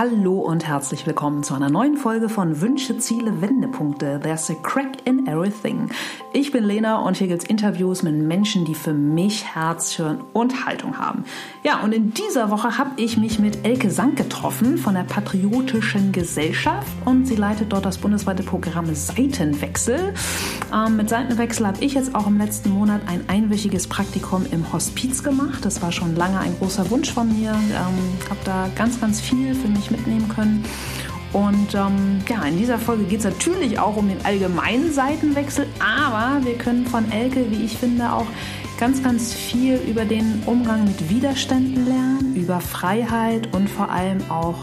Hallo und herzlich willkommen zu einer neuen Folge von Wünsche, Ziele, Wendepunkte. There's a crack in everything. Ich bin Lena und hier gibt's Interviews mit Menschen, die für mich Herz, Hirn und Haltung haben. Ja, und in dieser Woche habe ich mich mit Elke Sank getroffen von der Patriotischen Gesellschaft und sie leitet dort das bundesweite Programm Seitenwechsel. Ähm, mit Seitenwechsel habe ich jetzt auch im letzten Monat ein einwöchiges Praktikum im Hospiz gemacht. Das war schon lange ein großer Wunsch von mir. Ähm, habe da ganz, ganz viel für mich mitnehmen können. Und ähm, ja, in dieser Folge geht es natürlich auch um den allgemeinen Seitenwechsel, aber wir können von Elke, wie ich finde, auch ganz, ganz viel über den Umgang mit Widerständen lernen, über Freiheit und vor allem auch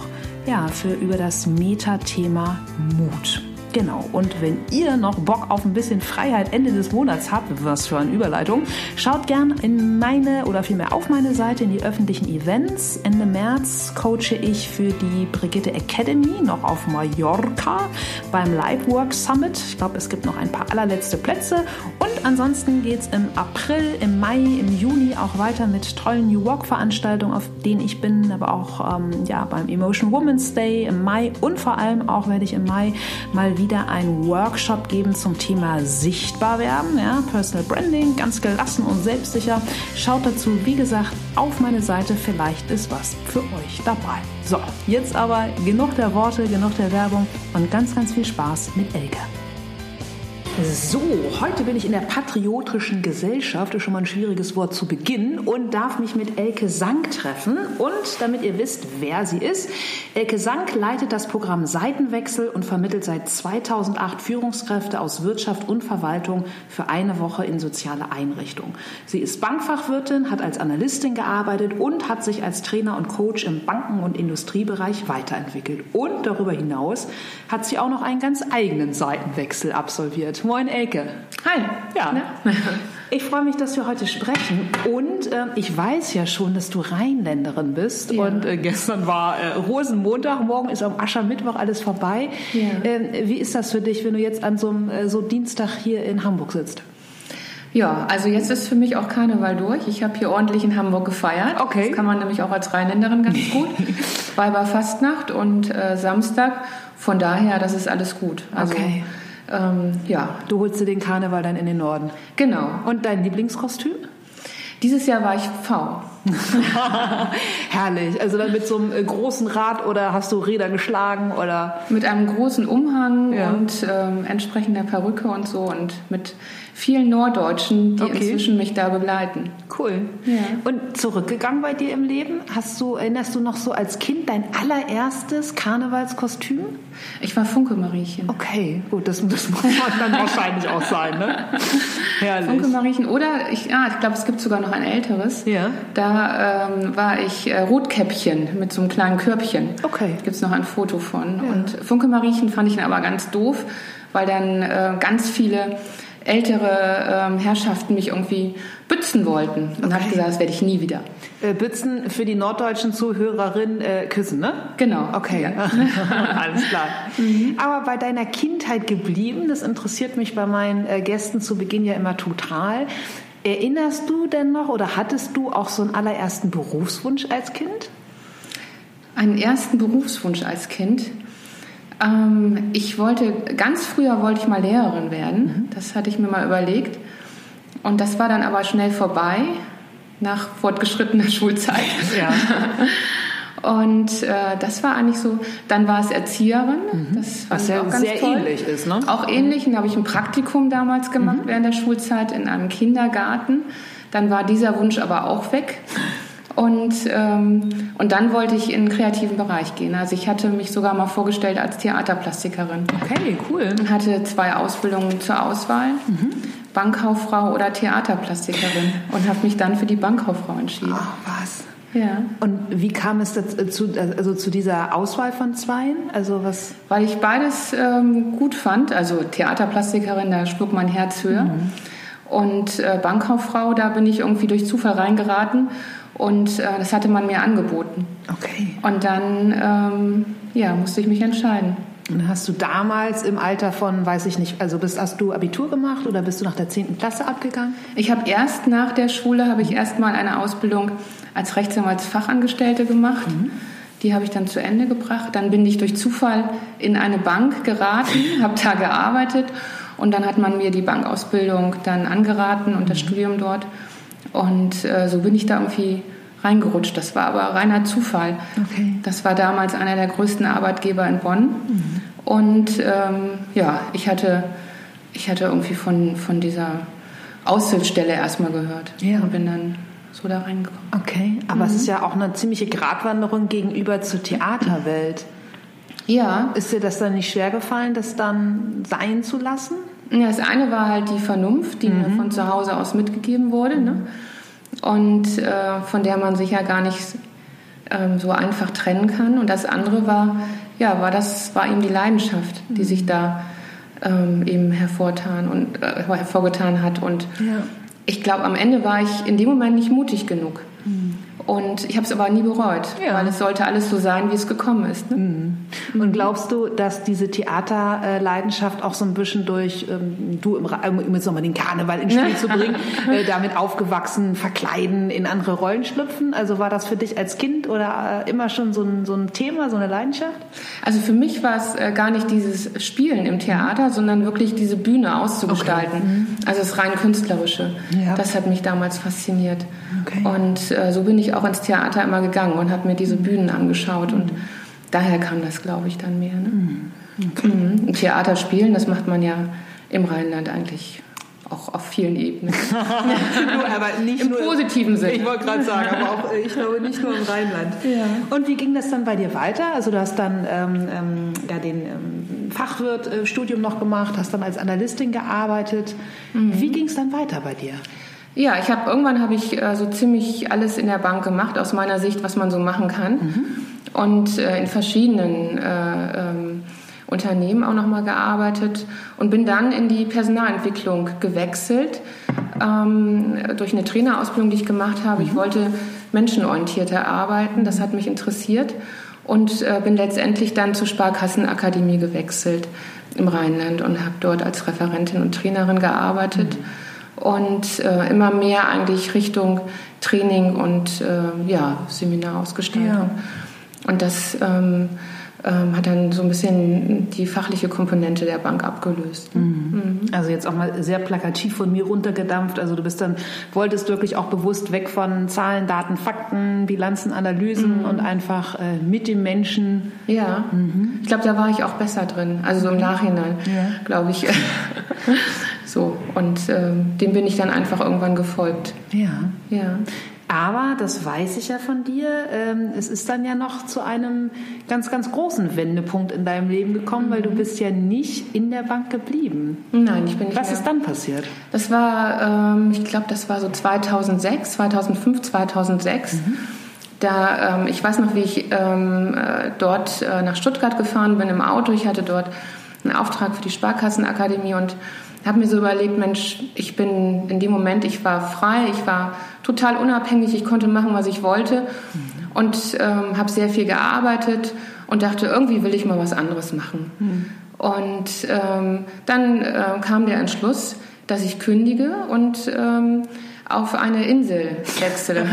ja, für, über das Metathema Mut. Genau. Und wenn ihr noch Bock auf ein bisschen Freiheit Ende des Monats habt, was für eine Überleitung, schaut gern in meine oder vielmehr auf meine Seite in die öffentlichen Events. Ende März coache ich für die Brigitte Academy noch auf Mallorca beim Livework Summit. Ich glaube, es gibt noch ein paar allerletzte Plätze. Und ansonsten geht es im April, im Mai, im Juni auch weiter mit tollen New Work Veranstaltungen, auf denen ich bin, aber auch ähm, ja, beim Emotion Women's Day im Mai und vor allem auch werde ich im Mai mal wieder wieder einen Workshop geben zum Thema Sichtbar werden, ja, Personal Branding, ganz gelassen und selbstsicher. Schaut dazu, wie gesagt, auf meine Seite. Vielleicht ist was für euch dabei. So, jetzt aber genug der Worte, genug der Werbung und ganz, ganz viel Spaß mit Elke. So, heute bin ich in der Patriotischen Gesellschaft, ist schon mal ein schwieriges Wort zu Beginn, und darf mich mit Elke Sank treffen. Und damit ihr wisst, wer sie ist, Elke Sank leitet das Programm Seitenwechsel und vermittelt seit 2008 Führungskräfte aus Wirtschaft und Verwaltung für eine Woche in soziale Einrichtungen. Sie ist Bankfachwirtin, hat als Analystin gearbeitet und hat sich als Trainer und Coach im Banken- und Industriebereich weiterentwickelt. Und darüber hinaus hat sie auch noch einen ganz eigenen Seitenwechsel absolviert. Moin Elke. Hi. Ja. Na? Ich freue mich, dass wir heute sprechen. Und äh, ich weiß ja schon, dass du Rheinländerin bist. Ja. Und äh, gestern war äh, Rosenmontag, morgen ist am Aschermittwoch alles vorbei. Ja. Ähm, wie ist das für dich, wenn du jetzt an so einem äh, so Dienstag hier in Hamburg sitzt? Ja, also jetzt ist für mich auch Karneval durch. Ich habe hier ordentlich in Hamburg gefeiert. Okay. Das kann man nämlich auch als Rheinländerin ganz gut. Weiberfastnacht und äh, Samstag. Von daher, das ist alles gut. Also, okay. Ähm, ja. Du holst dir den Karneval dann in den Norden. Genau. Und dein Lieblingskostüm? Dieses Jahr war ich V. Herrlich. Also dann mit so einem äh, großen Rad oder hast du Räder geschlagen oder? Mit einem großen Umhang ja. und ähm, entsprechender Perücke und so und mit vielen Norddeutschen, die okay. inzwischen mich da begleiten. Cool. Ja. Und zurückgegangen bei dir im Leben? Hast du, erinnerst du noch so als Kind dein allererstes Karnevalskostüm? Ich war Funke-Mariechen. Okay, gut, das, das muss dann wahrscheinlich auch sein, ne? Herrlich. Funke-Mariechen oder, ich, ah, ich glaube, es gibt sogar noch ein älteres. Ja. Da ähm, war ich äh, Rotkäppchen mit so einem kleinen Körbchen. Okay. Gibt es noch ein Foto von. Ja. Und Funke-Mariechen fand ich aber ganz doof, weil dann äh, ganz viele ältere ähm, Herrschaften mich irgendwie bützen wollten. Und okay. habe gesagt, das werde ich nie wieder. Äh, bützen für die norddeutschen Zuhörerinnen äh, küssen, ne? Genau. Okay, ja. alles klar. Mhm. Aber bei deiner Kindheit geblieben, das interessiert mich bei meinen äh, Gästen zu Beginn ja immer total. Erinnerst du denn noch oder hattest du auch so einen allerersten Berufswunsch als Kind? Einen ersten Berufswunsch als Kind? Ähm, ich wollte, ganz früher wollte ich mal Lehrerin werden. Mhm. Das hatte ich mir mal überlegt. Und das war dann aber schnell vorbei, nach fortgeschrittener Schulzeit. Ja. Und äh, das war eigentlich so. Dann war es Erzieherin. Mhm. Das Was ja auch ganz sehr toll. ähnlich ist, ne? Auch ähnlich. Und da habe ich ein Praktikum damals gemacht mhm. während der Schulzeit in einem Kindergarten. Dann war dieser Wunsch aber auch weg. Und, ähm, und dann wollte ich in den kreativen Bereich gehen. Also ich hatte mich sogar mal vorgestellt als Theaterplastikerin. Okay, cool. Und hatte zwei Ausbildungen zur Auswahl. Mhm. Bankkauffrau oder Theaterplastikerin. Und habe mich dann für die Bankkauffrau entschieden. Ach, was? Ja. Und wie kam es dazu, also zu dieser Auswahl von zweien? Also was? Weil ich beides ähm, gut fand. Also Theaterplastikerin, da schlug mein Herz höher. Mhm. Und äh, Bankkauffrau, da bin ich irgendwie durch Zufall reingeraten und äh, das hatte man mir angeboten. Okay. Und dann ähm, ja, musste ich mich entscheiden. Und hast du damals im Alter von, weiß ich nicht, also bist, hast du Abitur gemacht oder bist du nach der 10. Klasse abgegangen? Ich habe erst nach der Schule, habe ich erst mal eine Ausbildung als Rechtsanwaltsfachangestellte gemacht. Mhm. Die habe ich dann zu Ende gebracht. Dann bin ich durch Zufall in eine Bank geraten, habe da gearbeitet und dann hat man mir die Bankausbildung dann angeraten und das Studium dort. Und äh, so bin ich da irgendwie reingerutscht. Das war aber reiner Zufall. Okay. Das war damals einer der größten Arbeitgeber in Bonn. Mhm. Und ähm, ja, ich hatte, ich hatte irgendwie von, von dieser Aushilfsstelle erstmal gehört ja. und bin dann so da reingekommen. Okay, aber mhm. es ist ja auch eine ziemliche Gratwanderung gegenüber zur Theaterwelt. Ja. Ist dir das dann nicht schwer gefallen, das dann sein zu lassen? Ja, das eine war halt die Vernunft, die mhm. mir von zu Hause aus mitgegeben wurde. Ne? Und äh, von der man sich ja gar nicht ähm, so einfach trennen kann. Und das andere war, ja, war das, war eben die Leidenschaft, die sich da ähm, eben hervortan und äh, hervorgetan hat. Und ja. ich glaube, am Ende war ich in dem Moment nicht mutig genug. Und ich habe es aber nie bereut, ja. weil es sollte alles so sein, wie es gekommen ist. Ne? Mhm. Und glaubst du, dass diese Theaterleidenschaft auch so ein bisschen durch, ähm, du, im, um jetzt nochmal den Karneval ins Spiel zu bringen, äh, damit aufgewachsen, verkleiden, in andere Rollen schlüpfen? Also war das für dich als Kind oder äh, immer schon so ein, so ein Thema, so eine Leidenschaft? Also für mich war es äh, gar nicht dieses Spielen im Theater, sondern wirklich diese Bühne auszugestalten. Okay. Mhm. Also das rein künstlerische. Ja. Das hat mich damals fasziniert. Okay. Und äh, so bin ich auch ins Theater immer gegangen und habe mir diese Bühnen angeschaut und daher kam das, glaube ich, dann mehr. Ne? Mhm. Okay. Mhm. Theater spielen, das macht man ja im Rheinland eigentlich auch auf vielen Ebenen. aber nicht Im nur, positiven Sinne. Ich wollte gerade sagen, aber auch, ich glaube, nicht nur im Rheinland. Ja. Und wie ging das dann bei dir weiter? Also du hast dann ähm, ähm, ja, den ähm, Fachwirtstudium noch gemacht, hast dann als Analystin gearbeitet. Mhm. Wie ging es dann weiter bei dir? Ja, ich habe irgendwann habe ich äh, so ziemlich alles in der Bank gemacht aus meiner Sicht, was man so machen kann mhm. und äh, in verschiedenen äh, ähm, Unternehmen auch nochmal gearbeitet und bin dann in die Personalentwicklung gewechselt ähm, durch eine Trainerausbildung, die ich gemacht habe. Ich mhm. wollte menschenorientierter arbeiten, das hat mich interessiert und äh, bin letztendlich dann zur Sparkassenakademie gewechselt im Rheinland und habe dort als Referentin und Trainerin gearbeitet. Mhm und äh, immer mehr eigentlich Richtung Training und äh, ja, Seminarausgestaltung. Ja. Und das ähm, ähm, hat dann so ein bisschen die fachliche Komponente der Bank abgelöst. Mhm. Mhm. Also jetzt auch mal sehr plakativ von mir runtergedampft. Also du bist dann, wolltest wirklich auch bewusst weg von Zahlen, Daten, Fakten, Bilanzen, Analysen mhm. und einfach äh, mit dem Menschen. Ja, mhm. ich glaube, da war ich auch besser drin. Also so im Nachhinein, ja. glaube ich. So, und ähm, dem bin ich dann einfach irgendwann gefolgt. Ja. Ja. Aber, das weiß ich ja von dir, ähm, es ist dann ja noch zu einem ganz, ganz großen Wendepunkt in deinem Leben gekommen, mhm. weil du mhm. bist ja nicht in der Bank geblieben. Nein, ich bin nicht Was mehr. ist dann passiert? Das war, ähm, ich glaube, das war so 2006, 2005, 2006. Mhm. Da, ähm, ich weiß noch, wie ich äh, dort äh, nach Stuttgart gefahren bin im Auto. Ich hatte dort einen Auftrag für die Sparkassenakademie und habe mir so überlegt, Mensch, ich bin in dem Moment, ich war frei, ich war total unabhängig, ich konnte machen, was ich wollte und ähm, habe sehr viel gearbeitet und dachte, irgendwie will ich mal was anderes machen. Mhm. Und ähm, dann äh, kam der Entschluss, dass ich kündige und ähm, auf eine Insel wechsle.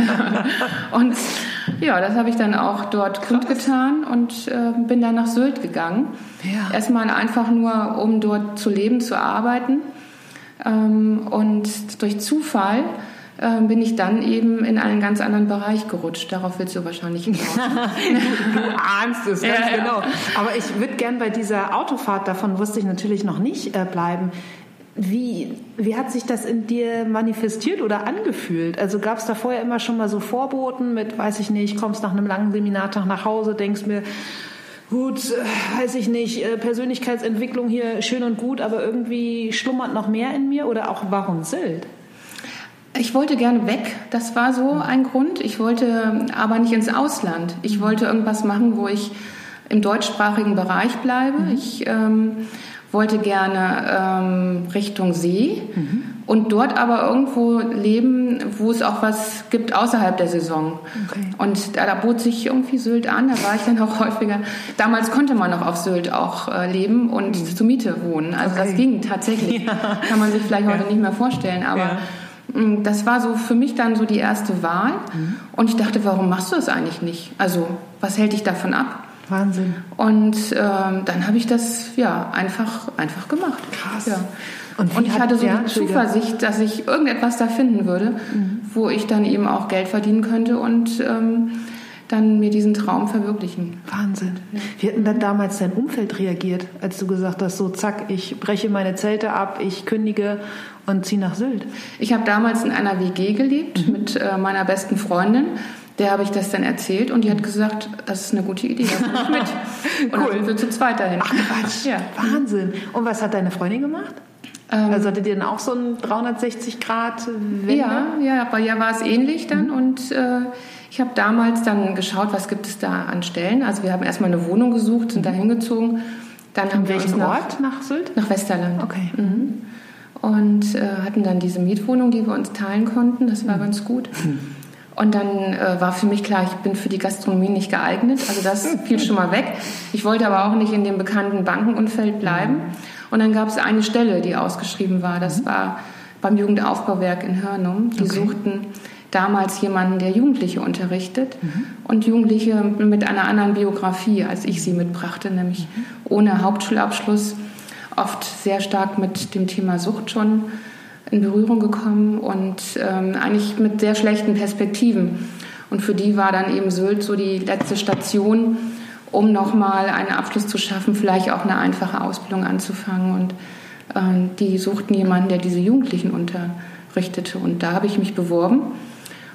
und ja, das habe ich dann auch dort Krass. kundgetan und äh, bin dann nach Sylt gegangen. Ja. Erstmal einfach nur, um dort zu leben, zu arbeiten. Ähm, und durch Zufall äh, bin ich dann eben in einen ganz anderen Bereich gerutscht. Darauf willst du wahrscheinlich hinaus. du, ahnst es ganz ja, genau. Aber ich würde gern bei dieser Autofahrt, davon wusste ich natürlich noch nicht, äh, bleiben. Wie, wie hat sich das in dir manifestiert oder angefühlt? Also gab es da vorher immer schon mal so Vorboten mit, weiß ich nicht, kommst nach einem langen Seminartag nach Hause, denkst mir, gut, äh, weiß ich nicht, äh, Persönlichkeitsentwicklung hier schön und gut, aber irgendwie schlummert noch mehr in mir oder auch warum Sylt? Ich wollte gerne weg, das war so ein Grund. Ich wollte aber nicht ins Ausland. Ich wollte irgendwas machen, wo ich im deutschsprachigen Bereich bleibe. Mhm. Ich ähm, wollte gerne ähm, Richtung See mhm. und dort aber irgendwo leben, wo es auch was gibt außerhalb der Saison. Okay. Und da, da, bot sich irgendwie Sylt an, da war ich dann auch häufiger. Damals konnte man noch auf Sylt auch äh, leben und mhm. zur Miete wohnen. Also okay. das ging tatsächlich. Ja. Kann man sich vielleicht heute nicht mehr vorstellen, aber ja. Mm, das war so für mich dann so die erste Wahl. Mhm. Und ich dachte, warum machst du das eigentlich nicht? Also, was hält dich davon ab? Wahnsinn. Und ähm, dann habe ich das ja einfach, einfach gemacht. Krass. Ja. Und, und, ich hatte so die Zuversicht, dass ich irgendetwas da finden würde, mhm. wo ich dann eben auch Geld verdienen könnte und ähm, dann mir diesen Traum verwirklichen. Wahnsinn. Wie hat denn dann damals dein Umfeld reagiert, als du gesagt hast, so zack, ich breche meine Zelte ab, ich kündige und ziehe nach Sylt? Ich habe damals in einer WG gelebt mhm. mit äh, meiner besten Freundin. Der habe ich das dann erzählt und die hat gesagt, das ist eine gute Idee, da komme ich mit. Und cool. dann sind wir zu zweit dahin. Ach Quatsch, ja. Wahnsinn. Und was hat deine Freundin gemacht? Ähm, also hattet ihr dann auch so ein 360 Grad Wende? Ja, ja, aber ja war es ähnlich dann mhm. und äh, ich habe damals dann geschaut, was gibt es da an Stellen. Also wir haben erstmal eine Wohnung gesucht, sind mhm. da hingezogen. Dann an welchen nach, Ort nach Sylt? Nach Westerland. Okay. Mhm. Und äh, hatten dann diese Mietwohnung, die wir uns teilen konnten. Das war mhm. ganz gut. Mhm. Und dann äh, war für mich klar, ich bin für die Gastronomie nicht geeignet. Also das fiel schon mal weg. Ich wollte aber auch nicht in dem bekannten Bankenumfeld bleiben. Mhm. Und dann gab es eine Stelle, die ausgeschrieben war. Das mhm. war beim Jugendaufbauwerk in Hörnum. Die okay. suchten damals jemanden, der Jugendliche unterrichtet mhm. und Jugendliche mit einer anderen Biografie, als ich sie mitbrachte, nämlich mhm. ohne Hauptschulabschluss, oft sehr stark mit dem Thema Sucht schon in Berührung gekommen und ähm, eigentlich mit sehr schlechten Perspektiven. Und für die war dann eben Sylt so die letzte Station, um nochmal einen Abschluss zu schaffen, vielleicht auch eine einfache Ausbildung anzufangen. Und äh, die suchten jemanden, der diese Jugendlichen unterrichtete. Und da habe ich mich beworben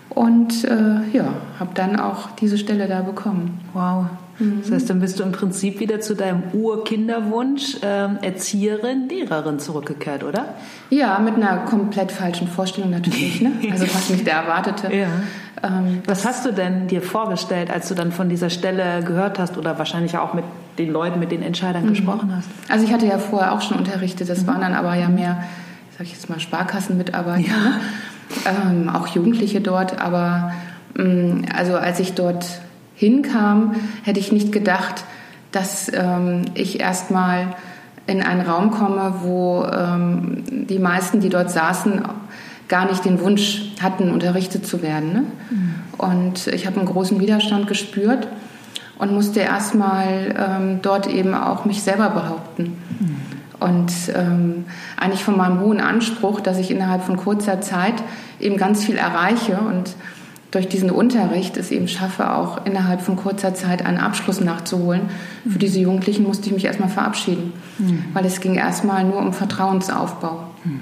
und äh, ja, habe dann auch diese Stelle da bekommen. Wow. Mhm. Das heißt, dann bist du im Prinzip wieder zu deinem Urkinderwunsch äh, Erzieherin, Lehrerin zurückgekehrt, oder? Ja, mit einer komplett falschen Vorstellung natürlich. Ne? Also was mich da erwartete. Ja. Ähm, was hast du denn dir vorgestellt, als du dann von dieser Stelle gehört hast oder wahrscheinlich auch mit den Leuten, mit den Entscheidern mhm. gesprochen hast? Also ich hatte ja vorher auch schon unterrichtet. Das mhm. waren dann aber ja mehr, sag ich jetzt mal, Sparkassenmitarbeiter. Ja. Ne? Ähm, auch Jugendliche dort. Aber ähm, also als ich dort hinkam, hätte ich nicht gedacht, dass ähm, ich erstmal in einen Raum komme, wo ähm, die meisten, die dort saßen, gar nicht den Wunsch hatten, unterrichtet zu werden. Ne? Mhm. Und ich habe einen großen Widerstand gespürt und musste erstmal ähm, dort eben auch mich selber behaupten. Und ähm, eigentlich von meinem hohen Anspruch, dass ich innerhalb von kurzer Zeit eben ganz viel erreiche und durch diesen Unterricht es eben schaffe, auch innerhalb von kurzer Zeit einen Abschluss nachzuholen. Für mhm. diese Jugendlichen musste ich mich erstmal verabschieden, mhm. weil es ging erstmal nur um Vertrauensaufbau. Mhm.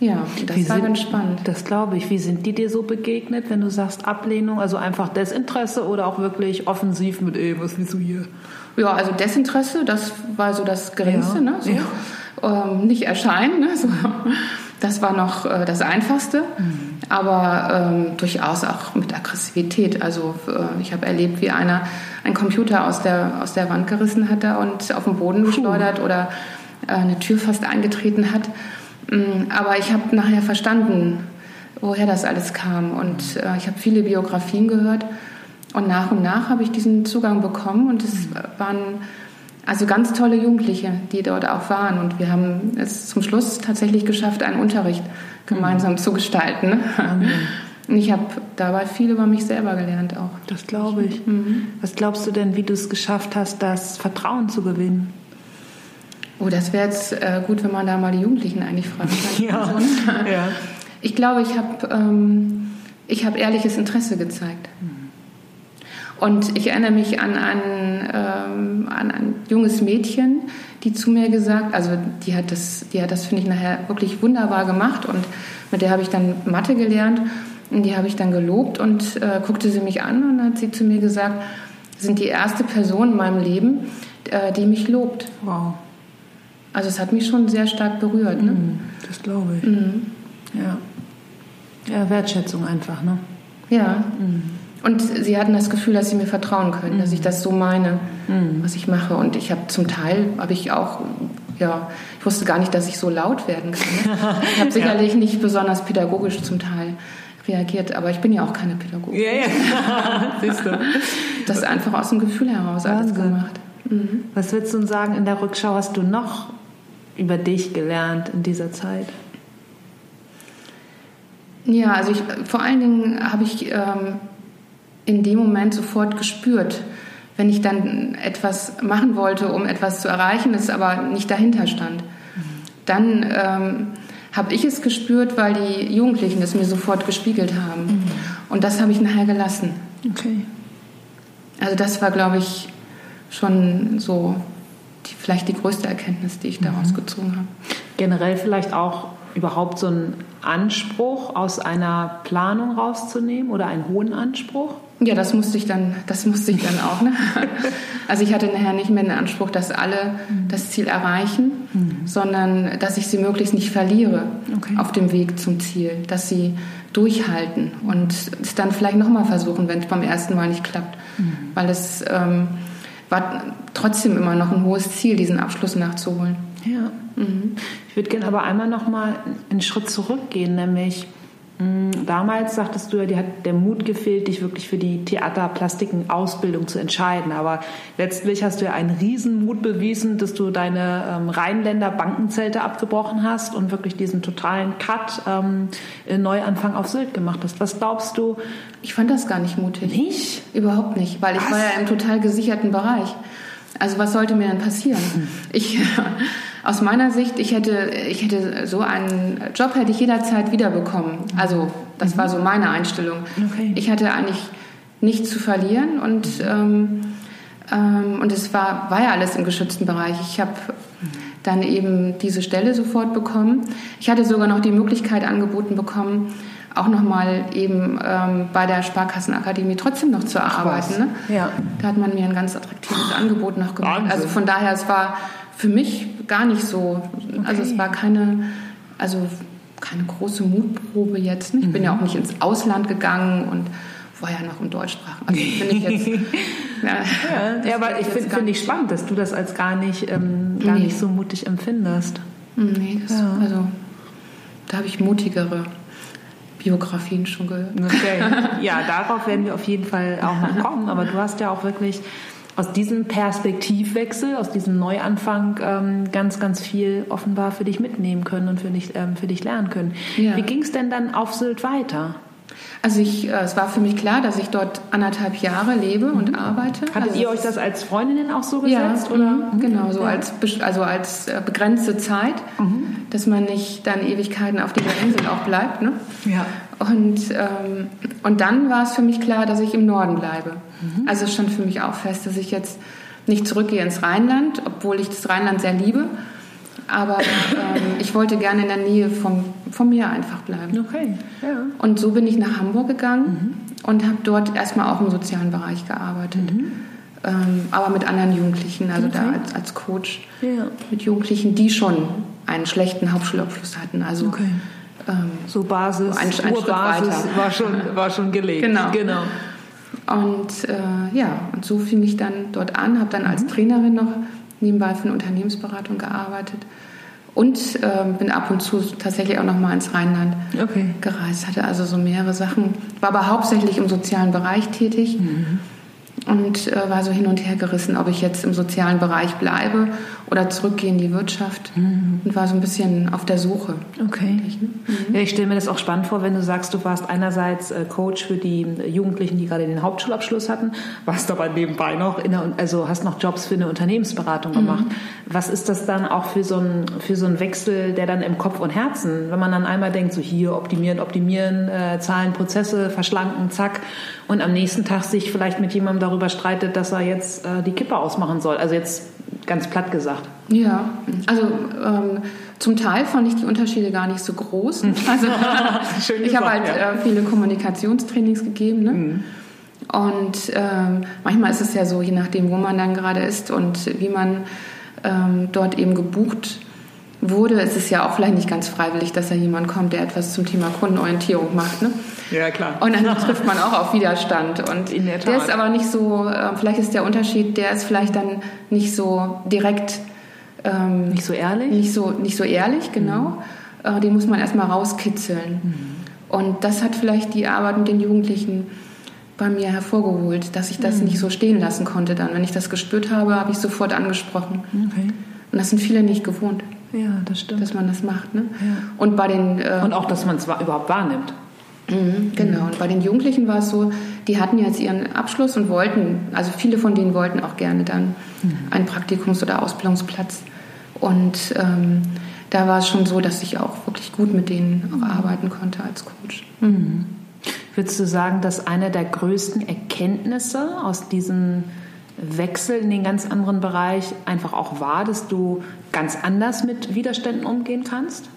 Ja, das Wie war sind, ganz spannend. Das glaube ich. Wie sind die dir so begegnet, wenn du sagst Ablehnung, also einfach Desinteresse oder auch wirklich offensiv mit, ey, was willst du hier? Ja, also Desinteresse, das war so das Geringste, ja. ne? So. Ja. Ähm, nicht erscheinen, ne? So. Das war noch äh, das Einfachste, mhm. aber ähm, durchaus auch mit Aggressivität. Also äh, ich habe erlebt, wie einer einen Computer aus der, aus der Wand gerissen hatte und auf den Boden geschleudert oder äh, eine Tür fast eingetreten hat. Mhm, aber ich habe nachher verstanden, woher das alles kam und äh, ich habe viele Biografien gehört und nach und nach habe ich diesen Zugang bekommen und es waren also ganz tolle Jugendliche, die dort auch waren. Und wir haben es zum Schluss tatsächlich geschafft, einen Unterricht gemeinsam mhm. zu gestalten. Und ich habe dabei viel über mich selber gelernt auch. Das glaube ich. Mhm. Was glaubst du denn, wie du es geschafft hast, das Vertrauen zu gewinnen? Oh, das wäre jetzt äh, gut, wenn man da mal die Jugendlichen eigentlich fragen kann. ja. Also, ja. Ich glaube, ich habe ähm, hab ehrliches Interesse gezeigt. Mhm. Und ich erinnere mich an ein, ähm, an ein junges Mädchen, die zu mir gesagt, also die hat das, die hat das finde ich nachher wirklich wunderbar gemacht und mit der habe ich dann Mathe gelernt und die habe ich dann gelobt und äh, guckte sie mich an und hat sie zu mir gesagt, sind die erste Person in meinem Leben, äh, die mich lobt. Wow. Also es hat mich schon sehr stark berührt. Ne? Mm, das glaube ich. Mhm. Ja. Ja, Wertschätzung einfach, ne? Ja. Mhm. Und sie hatten das Gefühl, dass sie mir vertrauen können, mhm. dass ich das so meine, mhm. was ich mache. Und ich habe zum Teil, habe ich auch, ja, ich wusste gar nicht, dass ich so laut werden kann. Ich habe sicherlich ja. nicht besonders pädagogisch zum Teil reagiert, aber ich bin ja auch keine Pädagogin. Ja, ja. Siehst du. Das ist einfach aus dem Gefühl heraus Wahnsinn. alles gemacht. Mhm. Was würdest du sagen, in der Rückschau hast du noch über dich gelernt in dieser Zeit? Ja, also ich, vor allen Dingen habe ich ähm, in dem Moment sofort gespürt, wenn ich dann etwas machen wollte, um etwas zu erreichen, es aber nicht dahinter stand. Dann ähm, habe ich es gespürt, weil die Jugendlichen es mir sofort gespiegelt haben. Mhm. Und das habe ich nachher gelassen. Okay. Also das war, glaube ich, schon so die, vielleicht die größte Erkenntnis, die ich daraus mhm. gezogen habe. Generell vielleicht auch überhaupt so einen Anspruch aus einer Planung rauszunehmen oder einen hohen Anspruch? Ja, das musste ich dann, das musste ich dann auch. Ne? Also ich hatte nachher nicht mehr den Anspruch, dass alle das Ziel erreichen, mhm. sondern dass ich sie möglichst nicht verliere okay. auf dem Weg zum Ziel, dass sie durchhalten und es dann vielleicht nochmal versuchen, wenn es beim ersten Mal nicht klappt, mhm. weil es ähm, war trotzdem immer noch ein hohes Ziel, diesen Abschluss nachzuholen. Ja. Mhm. Ich würde gerne aber einmal noch mal einen Schritt zurückgehen, nämlich Damals sagtest du ja, dir hat der Mut gefehlt, dich wirklich für die Theaterplastiken-Ausbildung zu entscheiden. Aber letztlich hast du ja einen Riesenmut bewiesen, dass du deine ähm, Rheinländer Bankenzelte abgebrochen hast und wirklich diesen totalen Cut, ähm, Neuanfang auf Sylt gemacht hast. Was glaubst du? Ich fand das gar nicht mutig. Nicht? Überhaupt nicht, weil ich was? war ja im total gesicherten Bereich. Also was sollte mir denn passieren? Hm. Ich aus meiner Sicht, ich hätte, ich hätte so einen Job hätte ich jederzeit wiederbekommen. Also das mhm. war so meine Einstellung. Okay. Ich hatte eigentlich nichts zu verlieren und ähm, ähm, und es war, war ja alles im geschützten Bereich. Ich habe dann eben diese Stelle sofort bekommen. Ich hatte sogar noch die Möglichkeit angeboten bekommen, auch nochmal eben ähm, bei der Sparkassenakademie trotzdem noch zu arbeiten. Ne? Ja. Da hat man mir ein ganz attraktives Angebot noch gemacht. Wahnsinn. Also von daher, es war für mich gar nicht so. Okay. Also es war keine, also keine große Mutprobe jetzt. Ich bin ja mhm. auch nicht ins Ausland gegangen und war ja noch im Deutschsprachen. Also finde ich jetzt. ja, ja, aber ich finde find ich spannend, dass du das als gar nicht, ähm, gar nee. nicht so mutig empfindest. Nee, das, ja. also da habe ich mutigere Biografien schon gehört. Okay. Ja, darauf werden wir auf jeden Fall auch noch kommen. Aber du hast ja auch wirklich aus diesem Perspektivwechsel, aus diesem Neuanfang ähm, ganz, ganz viel offenbar für dich mitnehmen können und für dich, ähm, für dich lernen können. Ja. Wie ging es denn dann auf Sylt weiter? Also ich, äh, es war für mich klar, dass ich dort anderthalb Jahre lebe und mhm. arbeite. Hattet also ihr euch das als Freundinnen auch so gesetzt? Ja, oder? Mhm. genau, so ja. als, also als äh, begrenzte Zeit, mhm. dass man nicht dann Ewigkeiten auf dieser Insel auch bleibt. Ne? Ja. Und, ähm, und dann war es für mich klar, dass ich im Norden bleibe. Mhm. Also stand für mich auch fest, dass ich jetzt nicht zurückgehe ins Rheinland, obwohl ich das Rheinland sehr liebe. Aber ähm, ich wollte gerne in der Nähe vom, vom Meer einfach bleiben. Okay, ja. Und so bin ich nach Hamburg gegangen mhm. und habe dort erstmal auch im sozialen Bereich gearbeitet. Mhm. Ähm, aber mit anderen Jugendlichen, also okay. da als, als Coach. Ja. Mit Jugendlichen, die schon einen schlechten Hauptschulabschluss hatten. Also okay. ähm, so Basis, ein, ein Urbasis war schon, war schon gelegt. Genau. genau. Und äh, ja, und so fing ich dann dort an, habe dann mhm. als Trainerin noch nebenbei für eine Unternehmensberatung gearbeitet und äh, bin ab und zu tatsächlich auch noch mal ins Rheinland okay. gereist. Hatte also so mehrere Sachen, war aber hauptsächlich im sozialen Bereich tätig. Mhm und äh, war so hin und her gerissen, ob ich jetzt im sozialen Bereich bleibe oder zurückgehe in die Wirtschaft mhm. und war so ein bisschen auf der Suche. Okay. Ich, ne? mhm. ja, ich stelle mir das auch spannend vor, wenn du sagst, du warst einerseits äh, Coach für die Jugendlichen, die gerade den Hauptschulabschluss hatten, warst aber nebenbei noch in der, also hast noch Jobs für eine Unternehmensberatung mhm. gemacht. Was ist das dann auch für so ein für so einen Wechsel, der dann im Kopf und Herzen, wenn man dann einmal denkt, so hier optimieren, optimieren, äh, Zahlen, Prozesse verschlanken, zack, und am nächsten Tag sich vielleicht mit jemandem darüber streitet, dass er jetzt äh, die Kippe ausmachen soll. Also jetzt ganz platt gesagt. Ja, also ähm, zum Teil fand ich die Unterschiede gar nicht so groß. Also ich habe halt ja. äh, viele Kommunikationstrainings gegeben. Ne? Mhm. Und ähm, manchmal ist es ja so, je nachdem, wo man dann gerade ist und wie man ähm, dort eben gebucht wurde, ist es ja auch vielleicht nicht ganz freiwillig, dass da jemand kommt, der etwas zum Thema Kundenorientierung macht. Ne? Ja, klar. Und dann trifft man auch auf Widerstand. Und In der, Tat. der ist aber nicht so, äh, vielleicht ist der Unterschied, der ist vielleicht dann nicht so direkt. Ähm, nicht so ehrlich? Nicht so, nicht so ehrlich, genau. Mhm. Äh, den muss man erstmal rauskitzeln. Mhm. Und das hat vielleicht die Arbeit mit den Jugendlichen bei mir hervorgeholt, dass ich das mhm. nicht so stehen lassen konnte dann. Wenn ich das gespürt habe, habe ich sofort angesprochen. Okay. Und das sind viele nicht gewohnt. Ja, das stimmt. Dass man das macht. Ne? Ja. Und bei den. Äh, Und auch, dass man es überhaupt wahrnimmt. Mhm, genau. Und bei den Jugendlichen war es so, die hatten jetzt ihren Abschluss und wollten, also viele von denen wollten auch gerne dann mhm. einen Praktikums- oder Ausbildungsplatz. Und ähm, da war es schon so, dass ich auch wirklich gut mit denen auch arbeiten konnte als Coach. Mhm. Würdest du sagen, dass eine der größten Erkenntnisse aus diesem Wechsel in den ganz anderen Bereich einfach auch war, dass du ganz anders mit Widerständen umgehen kannst?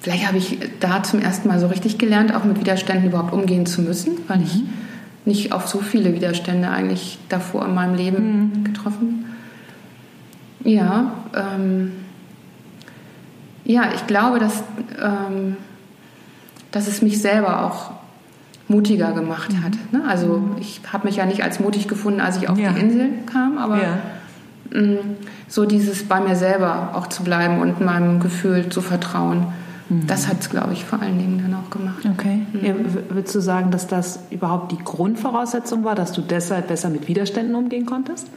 Vielleicht habe ich da zum ersten Mal so richtig gelernt, auch mit Widerständen überhaupt umgehen zu müssen, weil mhm. ich nicht auf so viele Widerstände eigentlich davor in meinem Leben mhm. getroffen. Ja, ähm, ja, ich glaube, dass, ähm, dass es mich selber auch mutiger gemacht hat. Mhm. Ne? Also ich habe mich ja nicht als mutig gefunden, als ich auf ja. die Insel kam, aber ja. mh, mm, so dieses bei mir selber auch zu bleiben und meinem Gefühl zu vertrauen. Mhm. Das hat es, glaube ich, vor allen Dingen dann auch gemacht. Okay. Mhm. Würdest du sagen, dass das überhaupt die Grundvoraussetzung war, dass du deshalb besser mit Widerständen umgehen konntest?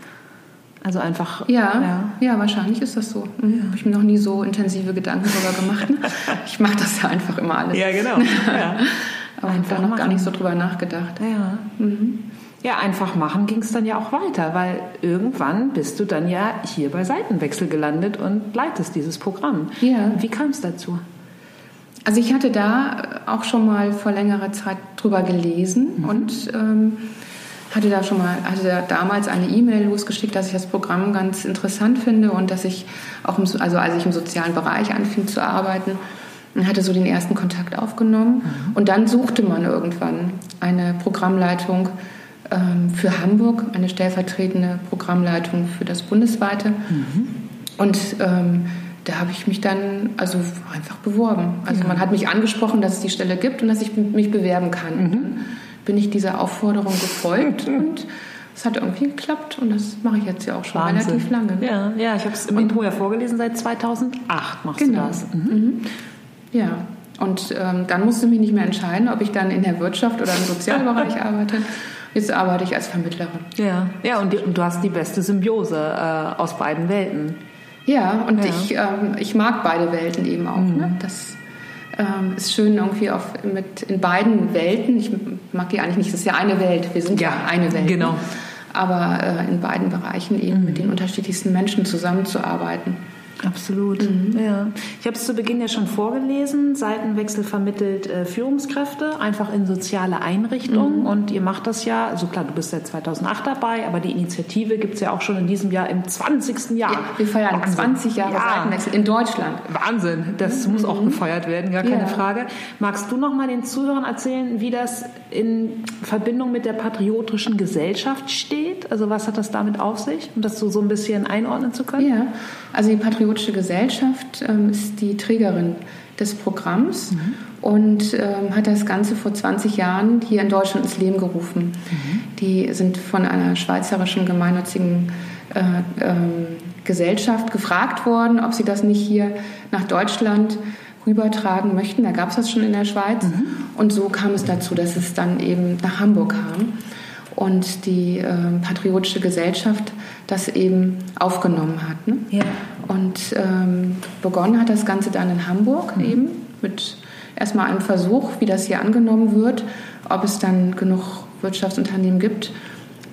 Also einfach. Ja, ja, ja wahrscheinlich ist das so. Mhm. Ja. Habe ich mir noch nie so intensive Gedanken darüber gemacht. ich mache das ja einfach immer alles. Ja, genau. Ja. Aber einfach noch gar nicht so drüber nachgedacht. Ja. Mhm. Ja, einfach machen ging es dann ja auch weiter, weil irgendwann bist du dann ja hier bei Seitenwechsel gelandet und leitest dieses Programm. Ja. Wie kam es dazu? Also ich hatte da auch schon mal vor längerer Zeit drüber gelesen mhm. und ähm, hatte da schon mal, hatte da damals eine E-Mail losgeschickt, dass ich das Programm ganz interessant finde und dass ich auch, im, also als ich im sozialen Bereich anfing zu arbeiten, hatte so den ersten Kontakt aufgenommen mhm. und dann suchte man irgendwann eine Programmleitung ähm, für Hamburg, eine stellvertretende Programmleitung für das bundesweite mhm. und ähm, da habe ich mich dann also einfach beworben. Also ja. man hat mich angesprochen, dass es die Stelle gibt und dass ich mich bewerben kann. Mhm. Dann bin ich dieser Aufforderung gefolgt und es hat irgendwie geklappt und das mache ich jetzt ja auch schon Wahnsinn. relativ lange. Ja, ja ich habe es im Intro ja vorgelesen, seit 2008 machst genau. du das. Mhm. Ja, und ähm, dann musste ich mich nicht mehr entscheiden, ob ich dann in der Wirtschaft oder im Sozialbereich arbeite. Jetzt arbeite ich als Vermittlerin. Ja, ja und, die, und du hast die beste Symbiose äh, aus beiden Welten. Ja, und ja. Ich, ähm, ich mag beide Welten eben auch. Mhm. Ne? Das ähm, ist schön irgendwie auf, mit in beiden Welten. Ich mag die eigentlich nicht, das ist ja eine Welt. Wir sind ja, ja eine Welt. Genau. Ne? Aber äh, in beiden Bereichen eben mhm. mit den unterschiedlichsten Menschen zusammenzuarbeiten. Absolut, mhm. ja. Ich habe es zu Beginn ja schon vorgelesen. Seitenwechsel vermittelt äh, Führungskräfte einfach in soziale Einrichtungen. Mhm. Und ihr macht das ja, also klar, du bist seit 2008 dabei, aber die Initiative gibt es ja auch schon in diesem Jahr im 20. Jahr. Ja, wir feiern Wahnsinn. 20 Jahre ja. Seitenwechsel in Deutschland. Wahnsinn, das mhm. muss auch gefeiert werden, gar keine ja. Frage. Magst du noch mal den Zuhörern erzählen, wie das in Verbindung mit der patriotischen Gesellschaft steht? Also was hat das damit auf sich, um das so, so ein bisschen einordnen zu können? Ja, also die Patriotische Gesellschaft ähm, ist die Trägerin des Programms mhm. und ähm, hat das Ganze vor 20 Jahren hier in Deutschland ins Leben gerufen. Mhm. Die sind von einer schweizerischen gemeinnützigen äh, ähm, Gesellschaft gefragt worden, ob sie das nicht hier nach Deutschland rübertragen möchten. Da gab es das schon in der Schweiz. Mhm. Und so kam es dazu, dass es dann eben nach Hamburg kam und die äh, Patriotische Gesellschaft das eben aufgenommen hat. Ne? Ja. Und ähm, begonnen hat das Ganze dann in Hamburg mhm. eben mit erstmal einem Versuch, wie das hier angenommen wird, ob es dann genug Wirtschaftsunternehmen gibt,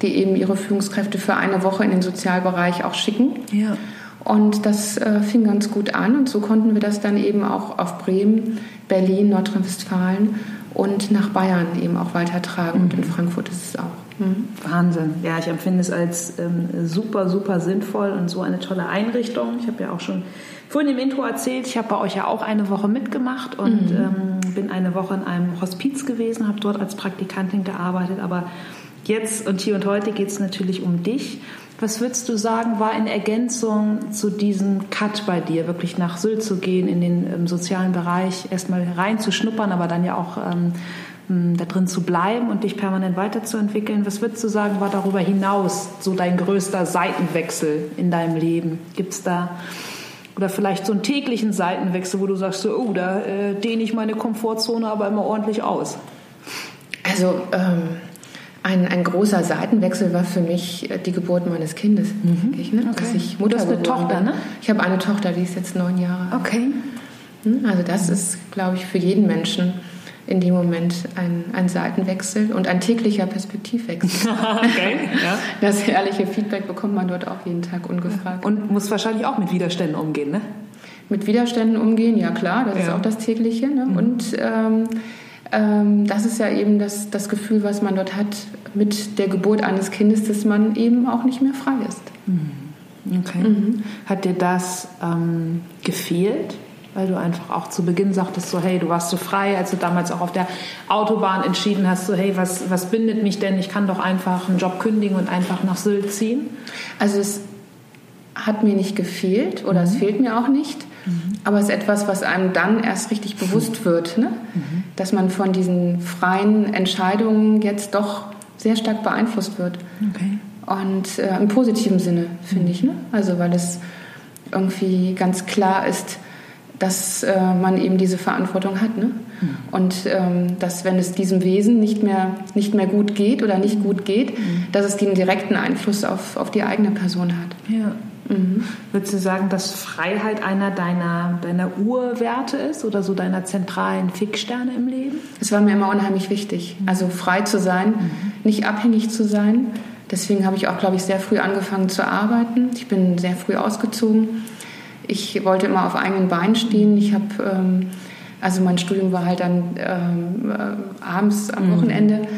die eben ihre Führungskräfte für eine Woche in den Sozialbereich auch schicken. Ja. Und das äh, fing ganz gut an und so konnten wir das dann eben auch auf Bremen, Berlin, Nordrhein-Westfalen und nach Bayern eben auch weitertragen. Mhm. Und in Frankfurt ist es auch. Mhm. Wahnsinn. Ja, ich empfinde es als ähm, super, super sinnvoll und so eine tolle Einrichtung. Ich habe ja auch schon vorhin im Intro erzählt, ich habe bei euch ja auch eine Woche mitgemacht und mhm. ähm, bin eine Woche in einem Hospiz gewesen, habe dort als Praktikantin gearbeitet. Aber jetzt und hier und heute geht es natürlich um dich. Was würdest du sagen, war in Ergänzung zu diesem Cut bei dir, wirklich nach Sylt zu gehen, in den ähm, sozialen Bereich erstmal reinzuschnuppern, aber dann ja auch ähm, da drin zu bleiben und dich permanent weiterzuentwickeln. Was würdest du sagen, war darüber hinaus so dein größter Seitenwechsel in deinem Leben? Gibt es da oder vielleicht so einen täglichen Seitenwechsel, wo du sagst, so, oh, da äh, dehne ich meine Komfortzone aber immer ordentlich aus? Also ähm, ein, ein großer Seitenwechsel war für mich äh, die Geburt meines Kindes. Mhm. Ich, ne? okay. Dass ich Mutter du hast eine Tochter, ne? Ich habe eine Tochter, die ist jetzt neun Jahre alt. Okay. Hm, also das ist, glaube ich, für jeden Menschen in dem Moment ein, ein Seitenwechsel und ein täglicher Perspektivwechsel. okay, ja. Das ehrliche Feedback bekommt man dort auch jeden Tag ungefragt. Und muss wahrscheinlich auch mit Widerständen umgehen, ne? Mit Widerständen umgehen, ja klar, das ja. ist auch das tägliche. Ne? Mhm. Und ähm, ähm, das ist ja eben das, das Gefühl, was man dort hat mit der Geburt eines Kindes, dass man eben auch nicht mehr frei ist. Mhm. Okay. Mhm. Hat dir das ähm, gefehlt? Weil du einfach auch zu Beginn sagtest, so hey, du warst so frei, als du damals auch auf der Autobahn entschieden hast, so hey, was, was bindet mich denn? Ich kann doch einfach einen Job kündigen und einfach nach Sylt ziehen. Also es hat mir nicht gefehlt oder mhm. es fehlt mir auch nicht. Aber es ist etwas, was einem dann erst richtig bewusst wird, ne? Mhm. dass man von diesen freien Entscheidungen jetzt doch sehr stark beeinflusst wird. Okay. Und äh, im positiven Sinne, finde mhm. ich. Ne? Also weil es irgendwie ganz klar ist, dass äh, man eben diese Verantwortung hat. Ne? Mhm. Und ähm, dass, wenn es diesem Wesen nicht mehr, nicht mehr gut geht oder nicht gut geht, mhm. dass es den direkten Einfluss auf, auf die eigene Person hat. Ja. Mhm. Würdest du sagen, dass Freiheit einer deiner, deiner Urwerte ist oder so deiner zentralen Fixsterne im Leben? Es war mir immer unheimlich wichtig. Also frei zu sein, mhm. nicht abhängig zu sein. Deswegen habe ich auch, glaube ich, sehr früh angefangen zu arbeiten. Ich bin sehr früh ausgezogen. Ich wollte immer auf eigenen Beinen stehen. Ich habe, ähm, also mein Studium war halt dann ähm, äh, abends am mhm. Wochenende.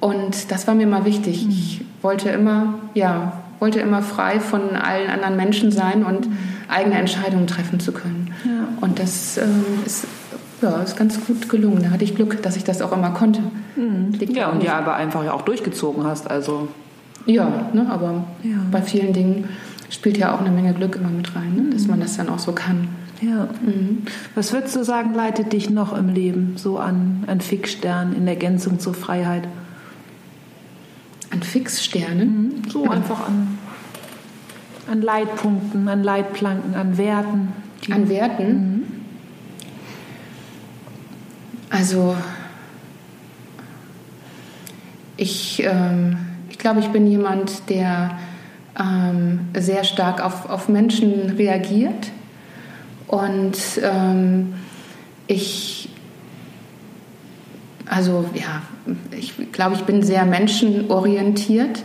Und das war mir immer wichtig. Mhm. Ich wollte immer, ja, wollte immer frei von allen anderen Menschen sein und eigene Entscheidungen treffen zu können. Ja. Und das ähm, ist, ja, ist ganz gut gelungen. Da hatte ich Glück, dass ich das auch immer konnte. Mhm. Ja, und ja, aber einfach ja auch durchgezogen hast. Also. Ja, ne, aber ja. bei vielen Dingen spielt ja auch eine Menge Glück immer mit rein, ne, dass man das dann auch so kann. Ja. Mhm. Was würdest du sagen, leitet dich noch im Leben so an, an Fixstern in Ergänzung zur Freiheit? An Fixsternen? Mhm. So ja. einfach an, an Leitpunkten, an Leitplanken, an Werten. An Werten? Mhm. Also ich, ähm, ich glaube, ich bin jemand, der ähm, sehr stark auf, auf Menschen reagiert. Und ähm, ich, also ja, ich glaube, ich bin sehr menschenorientiert